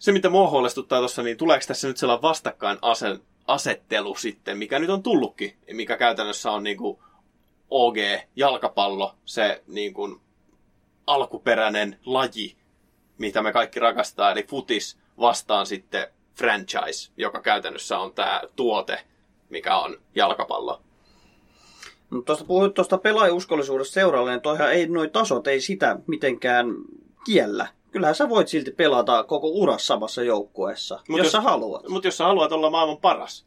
se, mitä mua huolestuttaa tuossa, niin tuleeko tässä nyt sellainen vastakkain asettelu sitten, mikä nyt on tullutkin, mikä käytännössä on niin kuin OG-jalkapallo, se niin kuin alkuperäinen laji, mitä me kaikki rakastaa, eli futis vastaan sitten franchise, joka käytännössä on tämä tuote, mikä on jalkapallo. No, tuosta puhuit tuosta pelaajauskollisuudesta seuraalle, niin toihan ei, noi tasot ei sitä mitenkään kiellä kyllähän sä voit silti pelata koko uras samassa joukkueessa, jos, jos sä haluat. Mutta jos sä haluat olla maailman paras.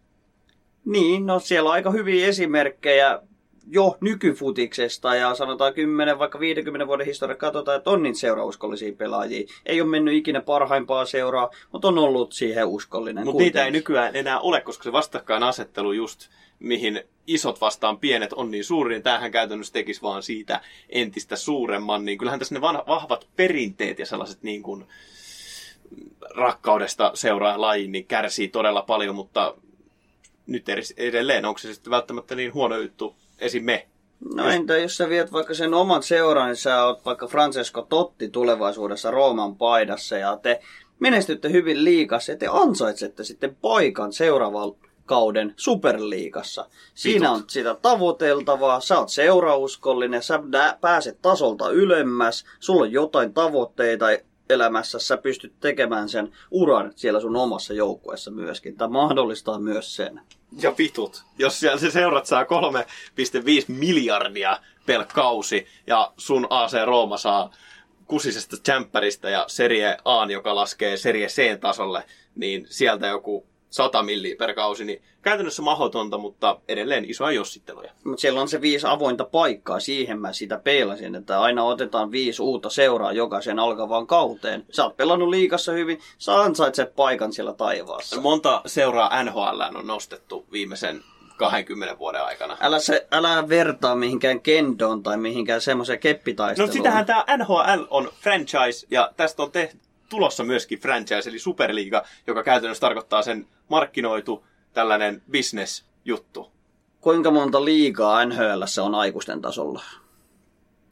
Niin, no siellä on aika hyviä esimerkkejä jo nykyfutiksesta ja sanotaan 10, vaikka 50 vuoden historia katsotaan, että on niin seurauskollisia pelaajia. Ei ole mennyt ikinä parhaimpaa seuraa, mutta on ollut siihen uskollinen. Mutta niitä ei nykyään enää ole, koska se vastakkainasettelu just mihin isot vastaan pienet on niin suuri, niin tämähän käytännössä tekisi vaan siitä entistä suuremman. Niin kyllähän tässä ne vahvat perinteet ja sellaiset niin kuin rakkaudesta seuraa lajiin niin kärsii todella paljon, mutta nyt edelleen, onko se sitten välttämättä niin huono juttu esim. me? No entä jos sä viet vaikka sen oman seuran, niin sä oot vaikka Francesco Totti tulevaisuudessa Rooman paidassa ja te menestytte hyvin liikassa ja te ansaitsette sitten paikan seuraavalla kauden superliigassa. Siinä on sitä tavoiteltavaa, sä oot seurauskollinen, sä nä- pääset tasolta ylemmäs, sulla on jotain tavoitteita elämässä, sä pystyt tekemään sen uran siellä sun omassa joukkueessa myöskin. Tämä mahdollistaa myös sen. Ja vitut. Jos siellä se seurat saa 3,5 miljardia per kausi ja sun AC Rooma saa kusisesta jämppäristä ja Serie A, joka laskee Serie C tasolle, niin sieltä joku 100 milliä per kausi, niin käytännössä mahdotonta, mutta edelleen isoja jossitteluja. Mutta siellä on se viisi avointa paikkaa, siihen mä sitä peilasin, että aina otetaan viisi uutta seuraa jokaisen alkavaan kauteen. Sä oot pelannut liikassa hyvin, sä ansaitset paikan siellä taivaassa. Monta seuraa NHL on nostettu viimeisen 20 vuoden aikana. Älä, se, älä vertaa mihinkään kendoon tai mihinkään semmoiseen keppitaisteluun. No sitähän tämä NHL on franchise ja tästä on tehty tulossa myöskin franchise eli Superliiga, joka käytännössä tarkoittaa sen markkinoitu tällainen business-juttu. Kuinka monta liigaa NHL on aikuisten tasolla?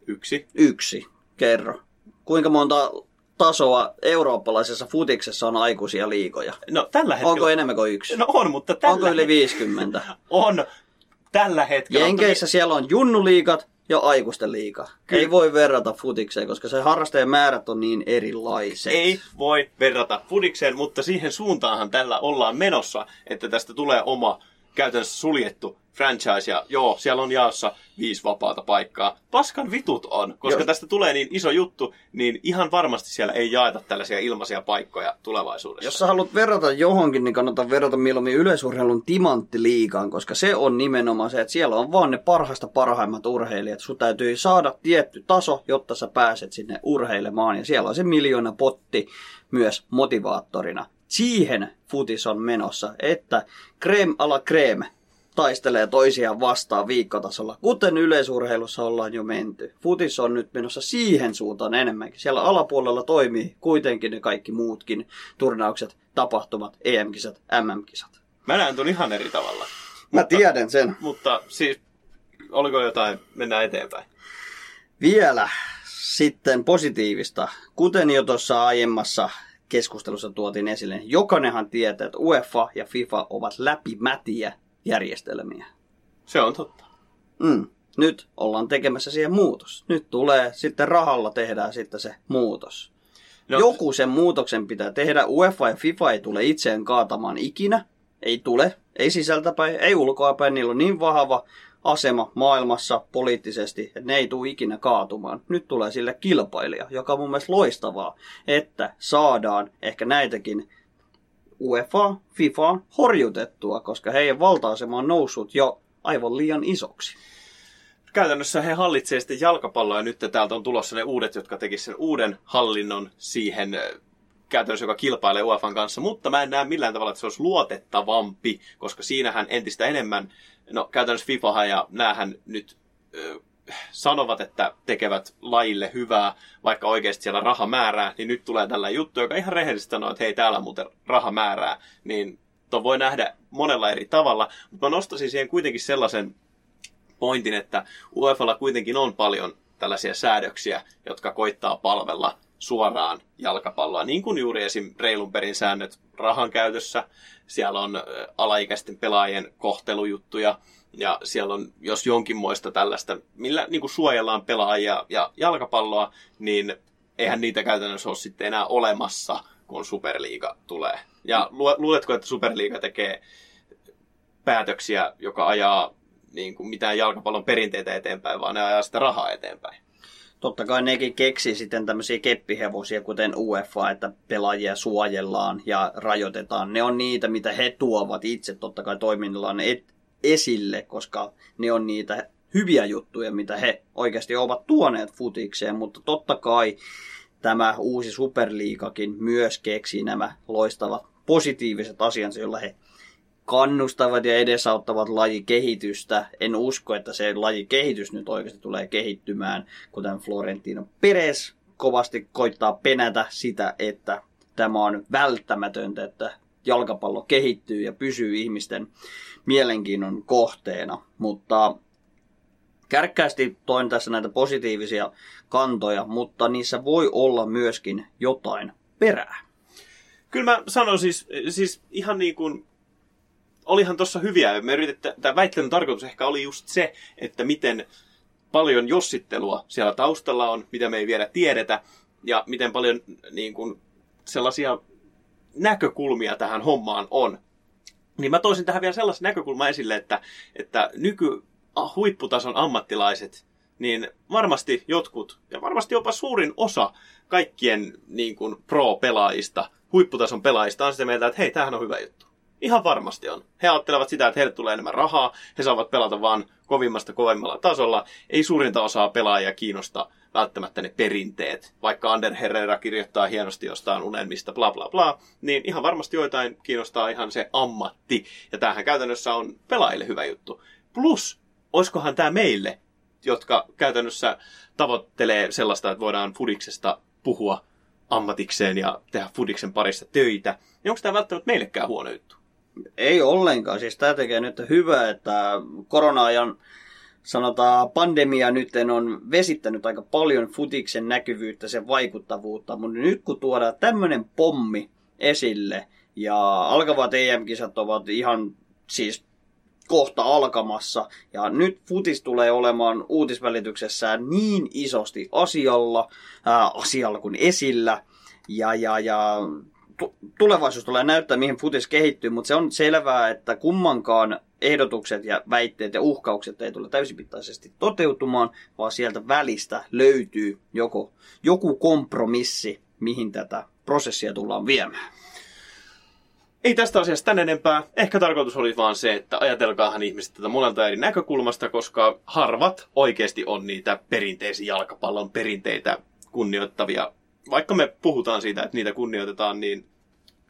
Yksi. Yksi. Kerro. Kuinka monta tasoa eurooppalaisessa futiksessa on aikuisia liigoja? No tällä hetkellä... Onko enemmän kuin yksi? No on, mutta tällä Onko yli 50? [laughs] On tällä hetkellä. Jenkeissä siellä on junnuliigat ja aikuisten liiga. Kyllä. Ei voi verrata futikseen, koska se harrastajien määrät on niin erilaiset. Ei voi verrata fudikseen, mutta siihen suuntaanhan tällä ollaan menossa, että tästä tulee oma käytännössä suljettu franchise ja joo, siellä on jaossa viisi vapaata paikkaa. Paskan vitut on, koska Joo. tästä tulee niin iso juttu, niin ihan varmasti siellä ei jaeta tällaisia ilmaisia paikkoja tulevaisuudessa. Jos sä haluat verrata johonkin, niin kannattaa verrata mieluummin yleisurheilun timanttiliigaan, koska se on nimenomaan se, että siellä on vaan ne parhaista parhaimmat urheilijat. Sun täytyy saada tietty taso, jotta sä pääset sinne urheilemaan, ja siellä on se miljoona potti myös motivaattorina. Siihen futis on menossa, että krem ala krem taistelee toisiaan vastaan viikkotasolla, kuten yleisurheilussa ollaan jo menty. Futis on nyt menossa siihen suuntaan enemmänkin. Siellä alapuolella toimii kuitenkin ne kaikki muutkin turnaukset, tapahtumat, EM-kisat, MM-kisat. Mä näen ton ihan eri tavalla. Mä tiedän sen. Mutta siis, oliko jotain, mennään eteenpäin. Vielä sitten positiivista, kuten jo tuossa aiemmassa keskustelussa tuotiin esille, niin jokainenhan tietää, että UEFA ja FIFA ovat läpimätiä järjestelmiä. Se on totta. Mm. Nyt ollaan tekemässä siihen muutos. Nyt tulee sitten rahalla tehdään sitten se muutos. No, No. Joku sen muutoksen pitää tehdä. UEFA ja FIFA ei tule itseään kaatamaan ikinä. Ei tule. Ei sisältäpäin, ei ulkoapäin. Niillä on niin vahva asema maailmassa poliittisesti, että ne ei tule ikinä kaatumaan. Nyt tulee sille kilpailija, joka on mun mielestä loistavaa, että saadaan ehkä näitäkin UEFA, FIFA horjutettua, koska heidän valta-asema on noussut jo aivan liian isoksi. käytännössä he hallitsee sitten jalkapalloa ja nyt täältä on tulossa ne uudet, jotka tekisivät sen uuden hallinnon siihen käytännössä, joka kilpailee UEFan kanssa, mutta mä en näe millään tavalla, että se olisi luotettavampi, koska siinähän entistä enemmän, no käytännössä FIFA ja näähän nyt ö, sanovat, että tekevät lajille hyvää, vaikka oikeasti siellä raha määrää, niin nyt tulee tällä juttu, joka ihan rehellisesti sanoo, että hei, täällä muuten raha määrää, niin ton voi nähdä monella eri tavalla, mutta mä nostaisin siihen kuitenkin sellaisen pointin, että UEFalla kuitenkin on paljon tällaisia säädöksiä, jotka koittaa palvella suoraan jalkapalloa, niin kuin juuri esim. reilun perin säännöt rahan käytössä. Siellä on alaikäisten pelaajien kohtelujuttuja, ja siellä on, jos jonkinmoista tällaista, millä niin kuin suojellaan pelaajia ja jalkapalloa, niin eihän niitä käytännössä ole sitten enää olemassa, kun Superliiga tulee. Ja lu- luuletko, että Superliiga tekee päätöksiä, joka ajaa niin kuin mitään jalkapallon perinteitä eteenpäin, vaan ne ajaa sitä rahaa eteenpäin. Totta kai nekin keksi sitten tämmöisiä keppihevosia, kuten UEFA, että pelaajia suojellaan ja rajoitetaan. Ne on niitä, mitä he tuovat itse totta kai toiminnallaan et- esille, koska ne on niitä hyviä juttuja, mitä he oikeasti ovat tuoneet futikseen, mutta totta kai tämä uusi superliikakin myös keksi nämä loistavat positiiviset asiansa, joilla he kannustavat ja edesauttavat lajikehitystä. En usko, että se lajikehitys nyt oikeasti tulee kehittymään, kuten Florentino Perez kovasti koittaa penätä sitä, että tämä on välttämätöntä, että jalkapallo kehittyy ja pysyy ihmisten mielenkiinnon kohteena. Mutta kärkkäästi toin tässä näitä positiivisia kantoja, mutta niissä voi olla myöskin jotain perää. Kyllä mä sanon siis, siis ihan niin kuin olihan tuossa hyviä. Me yritettä, tämä väittelyn tarkoitus ehkä oli just se, että miten paljon jossittelua siellä taustalla on, mitä me ei vielä tiedetä, ja miten paljon niin kuin, sellaisia näkökulmia tähän hommaan on. Niin mä toisin tähän vielä sellaisen näkökulman esille, että, että nyky huipputason ammattilaiset, niin varmasti jotkut, ja varmasti jopa suurin osa kaikkien niin kuin pro-pelaajista, huipputason pelaajista on sitä mieltä, että hei, tämähän on hyvä juttu. Ihan varmasti on. He ajattelevat sitä, että heille tulee enemmän rahaa, he saavat pelata vaan kovimmasta kovemmalla tasolla. Ei suurinta osaa pelaajia kiinnosta välttämättä ne perinteet. Vaikka Ander Herrera kirjoittaa hienosti jostain unelmista, bla bla bla, niin ihan varmasti joitain kiinnostaa ihan se ammatti. Ja tämähän käytännössä on pelaajille hyvä juttu. Plus, olisikohan tämä meille, jotka käytännössä tavoittelee sellaista, että voidaan Fudiksesta puhua ammatikseen ja tehdä Fudiksen parissa töitä, niin onko tämä välttämättä meillekään huono juttu? Ei ollenkaan. Siis tämä tekee nyt hyvää, että korona-ajan sanotaan pandemia nyt on vesittänyt aika paljon futiksen näkyvyyttä, sen vaikuttavuutta, mutta nyt kun tuodaan tämmöinen pommi esille ja alkavat EM-kisat ovat ihan siis kohta alkamassa. Ja nyt futis tulee olemaan uutisvälityksessään niin isosti asialla, ää, asialla kuin esillä. Ja, ja, ja tulevaisuus tulee näyttää, mihin futis kehittyy, mutta se on selvää, että kummankaan ehdotukset ja väitteet ja uhkaukset ei tule täysipittaisesti toteutumaan, vaan sieltä välistä löytyy joko, joku kompromissi, mihin tätä prosessia tullaan viemään. Ei tästä asiasta tän enempää. Ehkä tarkoitus oli vaan se, että ajatelkaahan ihmiset tätä monelta eri näkökulmasta, koska harvat oikeasti on niitä perinteisiä jalkapallon perinteitä kunnioittavia. Vaikka me puhutaan siitä, että niitä kunnioitetaan, niin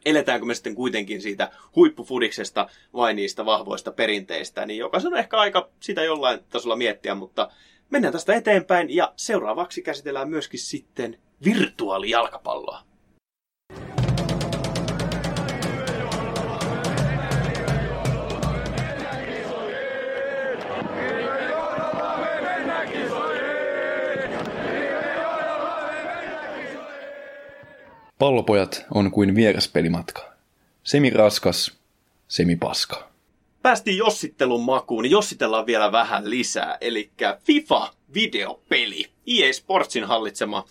eletäänkö me sitten kuitenkin siitä huippufudiksesta vai niistä vahvoista perinteistä, niin jokaisen on ehkä aika sitä jollain tasolla miettiä, mutta mennään tästä eteenpäin ja seuraavaksi käsitellään myöskin sitten virtuaalijalkapalloa. Pallopojat on kuin vieraspelimatka. Semi raskas, semi paska. Päästiin jossittelun makuun, niin jossitellaan vielä vähän lisää. Eli FIFA-videopeli. EA Sportsin hallitsema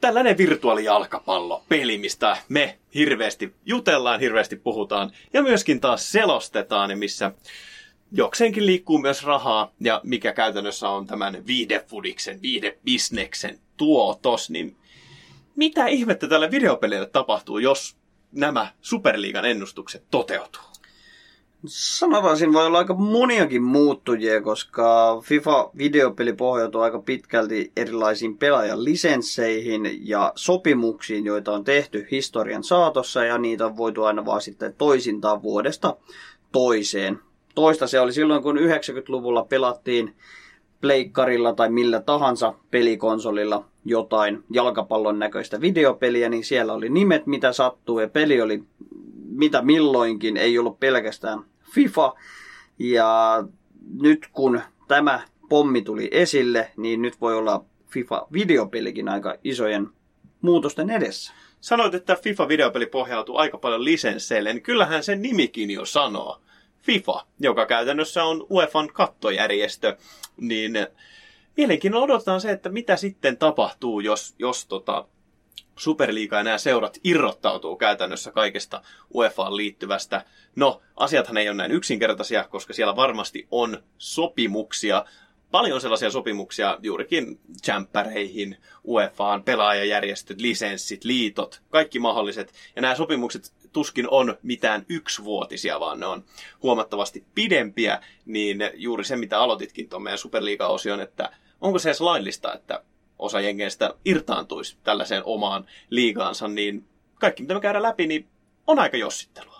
tällainen virtuaalijalkapallopeli, mistä me hirveästi jutellaan, hirveästi puhutaan ja myöskin taas selostetaan, missä jokseenkin liikkuu myös rahaa ja mikä käytännössä on tämän viihdefudiksen, viihdebisneksen tuotos, niin mitä ihmettä tälle videopelille tapahtuu, jos nämä Superliigan ennustukset toteutuu? Sanotaan, siinä voi olla aika moniakin muuttujia, koska FIFA-videopeli pohjautuu aika pitkälti erilaisiin pelaajan lisensseihin ja sopimuksiin, joita on tehty historian saatossa, ja niitä on voitu aina vaan sitten toisintaan vuodesta toiseen. Toista se oli silloin, kun 90-luvulla pelattiin pleikkarilla tai millä tahansa pelikonsolilla jotain jalkapallon näköistä videopeliä, niin siellä oli nimet, mitä sattuu, ja peli oli mitä milloinkin, ei ollut pelkästään FIFA. Ja nyt kun tämä pommi tuli esille, niin nyt voi olla FIFA-videopelikin aika isojen muutosten edessä. Sanoit, että FIFA-videopeli pohjautuu aika paljon lisensseille, niin kyllähän sen nimikin jo sanoo. FIFA, joka käytännössä on UEFan kattojärjestö, niin mielenkiinnolla odotetaan se, että mitä sitten tapahtuu, jos, jos tota, Superliiga ja nämä seurat irrottautuu käytännössä kaikesta UEFAan liittyvästä. No, asiathan ei ole näin yksinkertaisia, koska siellä varmasti on sopimuksia, paljon sellaisia sopimuksia juurikin jämppäreihin, UEFAan, pelaajajärjestöt, lisenssit, liitot, kaikki mahdolliset. Ja nämä sopimukset tuskin on mitään yksivuotisia, vaan ne on huomattavasti pidempiä, niin juuri se, mitä aloititkin tuon meidän Superliiga-osion, että onko se edes laillista, että osa jengeistä irtaantuisi tällaiseen omaan liigaansa, niin kaikki mitä me käydään läpi, niin on aika jossittelua.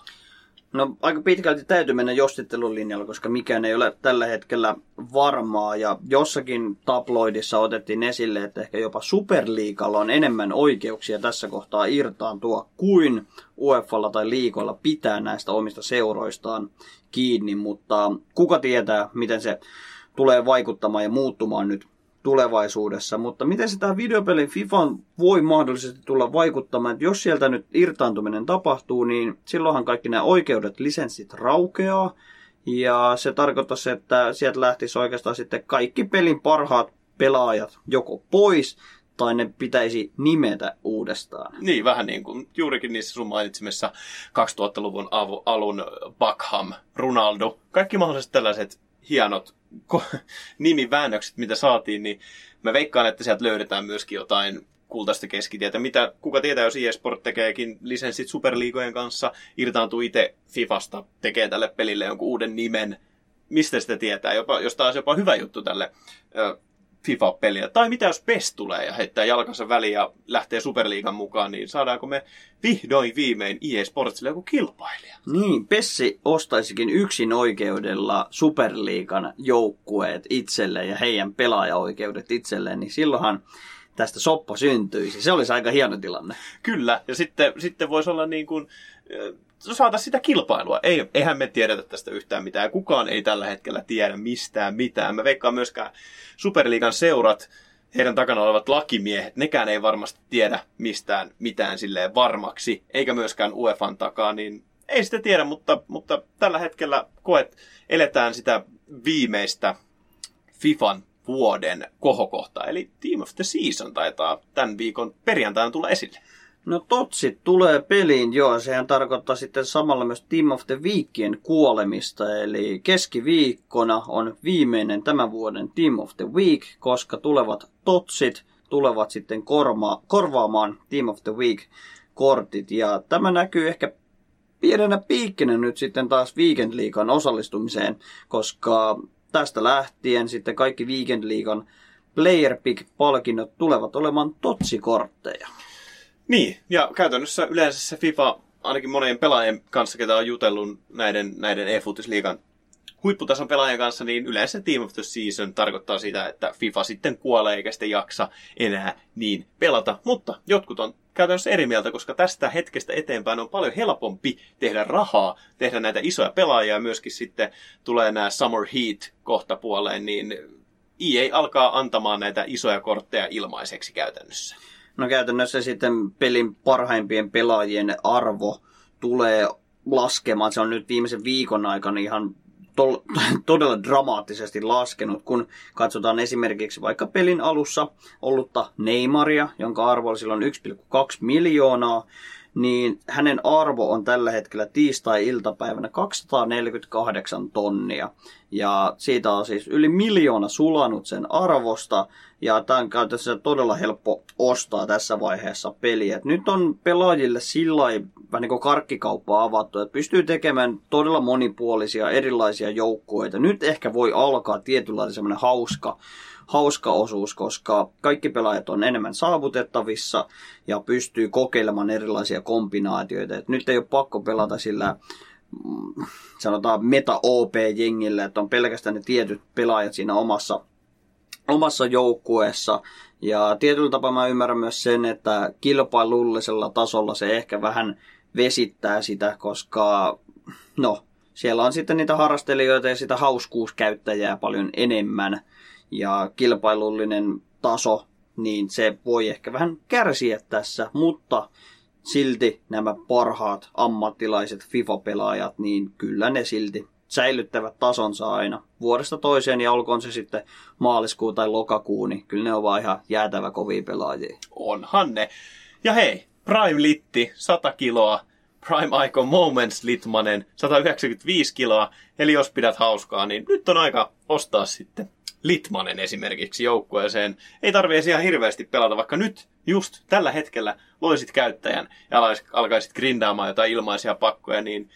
No aika pitkälti täytyy mennä jossittelun linjalla, koska mikään ei ole tällä hetkellä varmaa. Ja jossakin tabloidissa otettiin esille, että ehkä jopa Superliigalla on enemmän oikeuksia tässä kohtaa irtaantua kuin UEFalla tai liikoilla pitää näistä omista seuroistaan kiinni. Mutta kuka tietää, miten se tulee vaikuttamaan ja muuttumaan nyt tulevaisuudessa, mutta miten se tämä videopelin FIFA voi mahdollisesti tulla vaikuttamaan, että jos sieltä nyt irtaantuminen tapahtuu, niin silloinhan kaikki nämä oikeudet, lisenssit raukeaa, ja se tarkoittaisi, että sieltä lähtisi oikeastaan sitten kaikki pelin parhaat pelaajat joko pois, tai ne pitäisi nimetä uudestaan. Niin, vähän niin kuin juurikin niissä sun mainitsimissa 2000-luvun alun Buckham, Ronaldo, kaikki mahdolliset tällaiset hienot [laughs] nimiväännökset, mitä saatiin, niin mä veikkaan, että sieltä löydetään myöskin jotain kultaista keskitietä. Mitä, kuka tietää, jos eSport tekeekin lisenssit superliigojen kanssa, irtaantuu itse Fifasta, tekee tälle pelille jonkun uuden nimen, mistä sitä tietää, jopa, jos taas jopa hyvä juttu tälle FIFA-peliä. Tai mitä jos PES tulee ja heittää jalkansa väliin ja lähtee Superliigan mukaan, niin saadaanko me vihdoin viimein EA Sportsille joku kilpailija? Niin, Pessi ostaisikin yksin oikeudella Superliigan joukkueet itselleen ja heidän pelaajaoikeudet itselleen, niin silloinhan tästä soppa syntyisi. Se olisi aika hieno tilanne. Kyllä, ja sitten, sitten voisi olla niin kuin, saada sitä kilpailua. Ei, eihän me tiedetä tästä yhtään mitään. Kukaan ei tällä hetkellä tiedä mistään mitään. Me veikkaan myöskään Superliigan seurat, heidän takana olevat lakimiehet, nekään ei varmasti tiedä mistään mitään silleen varmaksi, eikä myöskään UEFan takaa, niin ei sitä tiedä, mutta, mutta tällä hetkellä koet, eletään sitä viimeistä FIFAn vuoden kohokohtaa, eli Team of the Season taitaa tämän viikon perjantaina tulla esille. No totsit tulee peliin, joo. Sehän tarkoittaa sitten samalla myös Team of the Weekien kuolemista. Eli keskiviikkona on viimeinen tämän vuoden Team of the Week, koska tulevat totsit tulevat sitten korma- korvaamaan Team of the Week kortit. Ja tämä näkyy ehkä pienenä piikkinä nyt sitten taas Weekend Leaguean osallistumiseen, koska tästä lähtien sitten kaikki Weekend Leaguean Player Pick-palkinnot tulevat olemaan totsikortteja. Niin, ja käytännössä yleensä se FIFA, ainakin monien pelaajien kanssa, ketä on jutellut näiden, näiden e-futisliigan huipputason pelaajien kanssa, niin yleensä Team of the Season tarkoittaa sitä, että FIFA sitten kuolee eikä sitten jaksa enää niin pelata. Mutta jotkut on käytännössä eri mieltä, koska tästä hetkestä eteenpäin on paljon helpompi tehdä rahaa, tehdä näitä isoja pelaajia, myöskin sitten tulee nämä Summer Heat kohta puoleen, niin EA alkaa antamaan näitä isoja kortteja ilmaiseksi käytännössä. No käytännössä sitten pelin parhaimpien pelaajien arvo tulee laskemaan. Se on nyt viimeisen viikon aikana ihan to- [laughs] todella dramaattisesti laskenut, kun katsotaan esimerkiksi vaikka pelin alussa ollutta Neymaria, jonka arvo oli silloin 1,2 miljoonaa, niin hänen arvo on tällä hetkellä tiistai-iltapäivänä 248 tonnia. Ja siitä on siis yli miljoona sulanut sen arvosta, ja tämä on käytössä todella helppo ostaa tässä vaiheessa peliä. Nyt on pelaajille sillä vähän niin kuin karkkikauppa avattu, että pystyy tekemään todella monipuolisia erilaisia joukkueita. Nyt ehkä voi alkaa tietynlainen semmoinen hauska hauska osuus, koska kaikki pelaajat on enemmän saavutettavissa ja pystyy kokeilemaan erilaisia kombinaatioita. Et nyt ei ole pakko pelata sillä mm, sanotaan meta-OP-jengillä, että on pelkästään ne tietyt pelaajat siinä omassa, omassa joukkueessa. Ja tietyllä tapaa mä ymmärrän myös sen, että kilpailullisella tasolla se ehkä vähän vesittää sitä, koska no, siellä on sitten niitä harrastelijoita ja sitä hauskuuskäyttäjää paljon enemmän ja kilpailullinen taso, niin se voi ehkä vähän kärsiä tässä, mutta silti nämä parhaat ammattilaiset FIFA-pelaajat, niin kyllä ne silti säilyttävät tasonsa aina vuodesta toiseen, ja olkoon se sitten maaliskuu tai lokakuu, niin kyllä ne on vaan ihan jäätävä kovia pelaajia. Onhan ne. Ja hei, Prime Litti, 100 kiloa, Prime Icon Moments Litmanen, 195 kiloa, eli jos pidät hauskaa, niin nyt on aika ostaa sitten Litmanen esimerkiksi joukkueeseen. Ei tarvitse ihan hirveästi pelata, vaikka nyt just tällä hetkellä loisit käyttäjän ja alkaisit grindaamaan jotain ilmaisia pakkoja, niin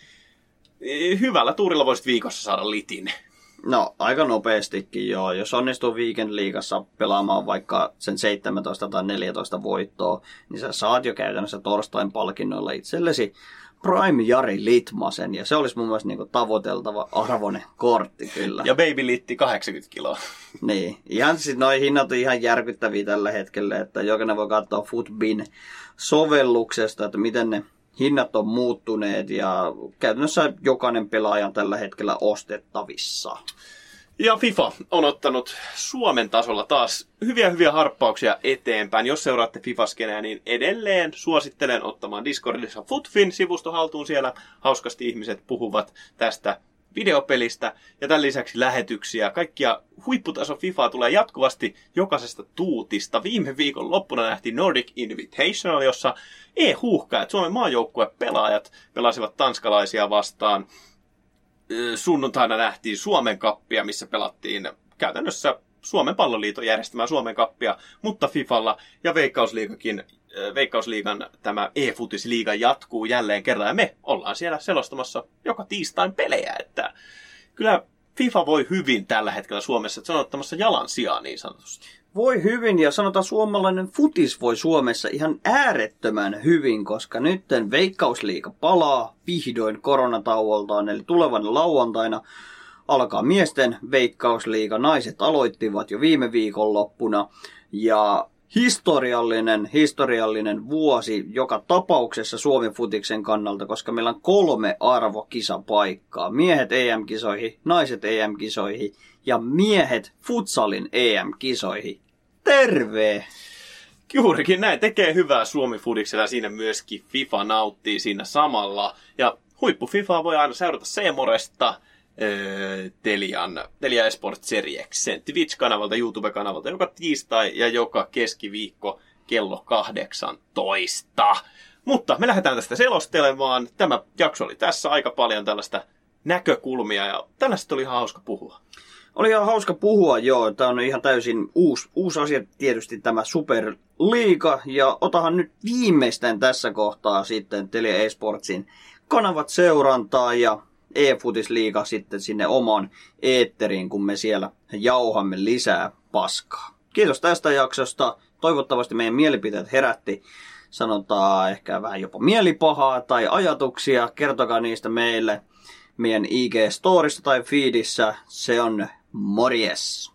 eh, hyvällä tuurilla voisit viikossa saada litin. No, aika nopeastikin joo. Jos onnistuu Weekend Liigassa pelaamaan vaikka sen 17 tai 14 voittoa, niin sä saat jo käytännössä torstain palkinnoilla itsellesi Prime Jari Litmasen, ja se olisi mun mielestä niinku tavoiteltava arvoinen kortti kyllä. Ja Baby Litti 80 kiloa. [laughs] niin, ihan siis noin hinnat on ihan järkyttäviä tällä hetkellä, että jokainen voi katsoa Footbin sovelluksesta, että miten ne hinnat on muuttuneet, ja käytännössä jokainen pelaaja on tällä hetkellä ostettavissa. Ja FIFA on ottanut Suomen tasolla taas hyviä hyviä harppauksia eteenpäin. Jos seuraatte FIFA-skeneä, niin edelleen suosittelen ottamaan Discordissa Footfin sivusto haltuun. Siellä hauskasti ihmiset puhuvat tästä videopelistä ja tämän lisäksi lähetyksiä. Kaikkia huipputaso FIFA tulee jatkuvasti jokaisesta tuutista. Viime viikon loppuna nähtiin Nordic Invitational, jossa e-huuhkajat, Suomen maajoukkue pelaajat pelasivat tanskalaisia vastaan. Sunnuntaina nähtiin Suomen kappia, missä pelattiin käytännössä Suomen palloliiton järjestämää Suomen kappia, mutta Fifalla ja Veikkausliigakin Veikkausliigan tämä e-futisliiga jatkuu jälleen kerran ja me ollaan siellä selostamassa joka tiistain pelejä, että kyllä FIFA voi hyvin tällä hetkellä Suomessa, että se on ottamassa jalan sijaan niin sanotusti. Voi hyvin ja sanotaan suomalainen futis voi Suomessa ihan äärettömän hyvin, koska nytten Veikkausliiga palaa vihdoin koronatauoltaan, eli tulevan lauantaina alkaa miesten Veikkausliiga. Naiset aloittivat jo viime viikonloppuna ja historiallinen, historiallinen vuosi joka tapauksessa Suomen futiksen kannalta, koska meillä on kolme arvokisapaikkaa. Miehet EM-kisoihin, naiset EM-kisoihin ja miehet futsalin EM-kisoihin. Terve! Juurikin näin tekee hyvää Suomi Fudiksella. Siinä myöskin FIFA nauttii siinä samalla. Ja huippu FIFA voi aina seurata Seemoresta, Telian, Telia Esport Serieksen Twitch-kanavalta, YouTube-kanavalta joka tiistai ja joka keskiviikko kello 18. Mutta me lähdetään tästä selostelemaan. Tämä jakso oli tässä aika paljon tällaista näkökulmia ja tällaista oli ihan hauska puhua. Oli ihan hauska puhua, joo. Tämä on ihan täysin uusi, uusi asia tietysti tämä Superliiga. Ja otahan nyt viimeistään tässä kohtaa sitten Telia Esportsin kanavat seurantaa ja e-futisliiga sitten sinne omaan eetteriin, kun me siellä jauhamme lisää paskaa. Kiitos tästä jaksosta. Toivottavasti meidän mielipiteet herätti sanotaan ehkä vähän jopa mielipahaa tai ajatuksia. Kertokaa niistä meille meidän IG-storissa tai feedissä. Se on morjes!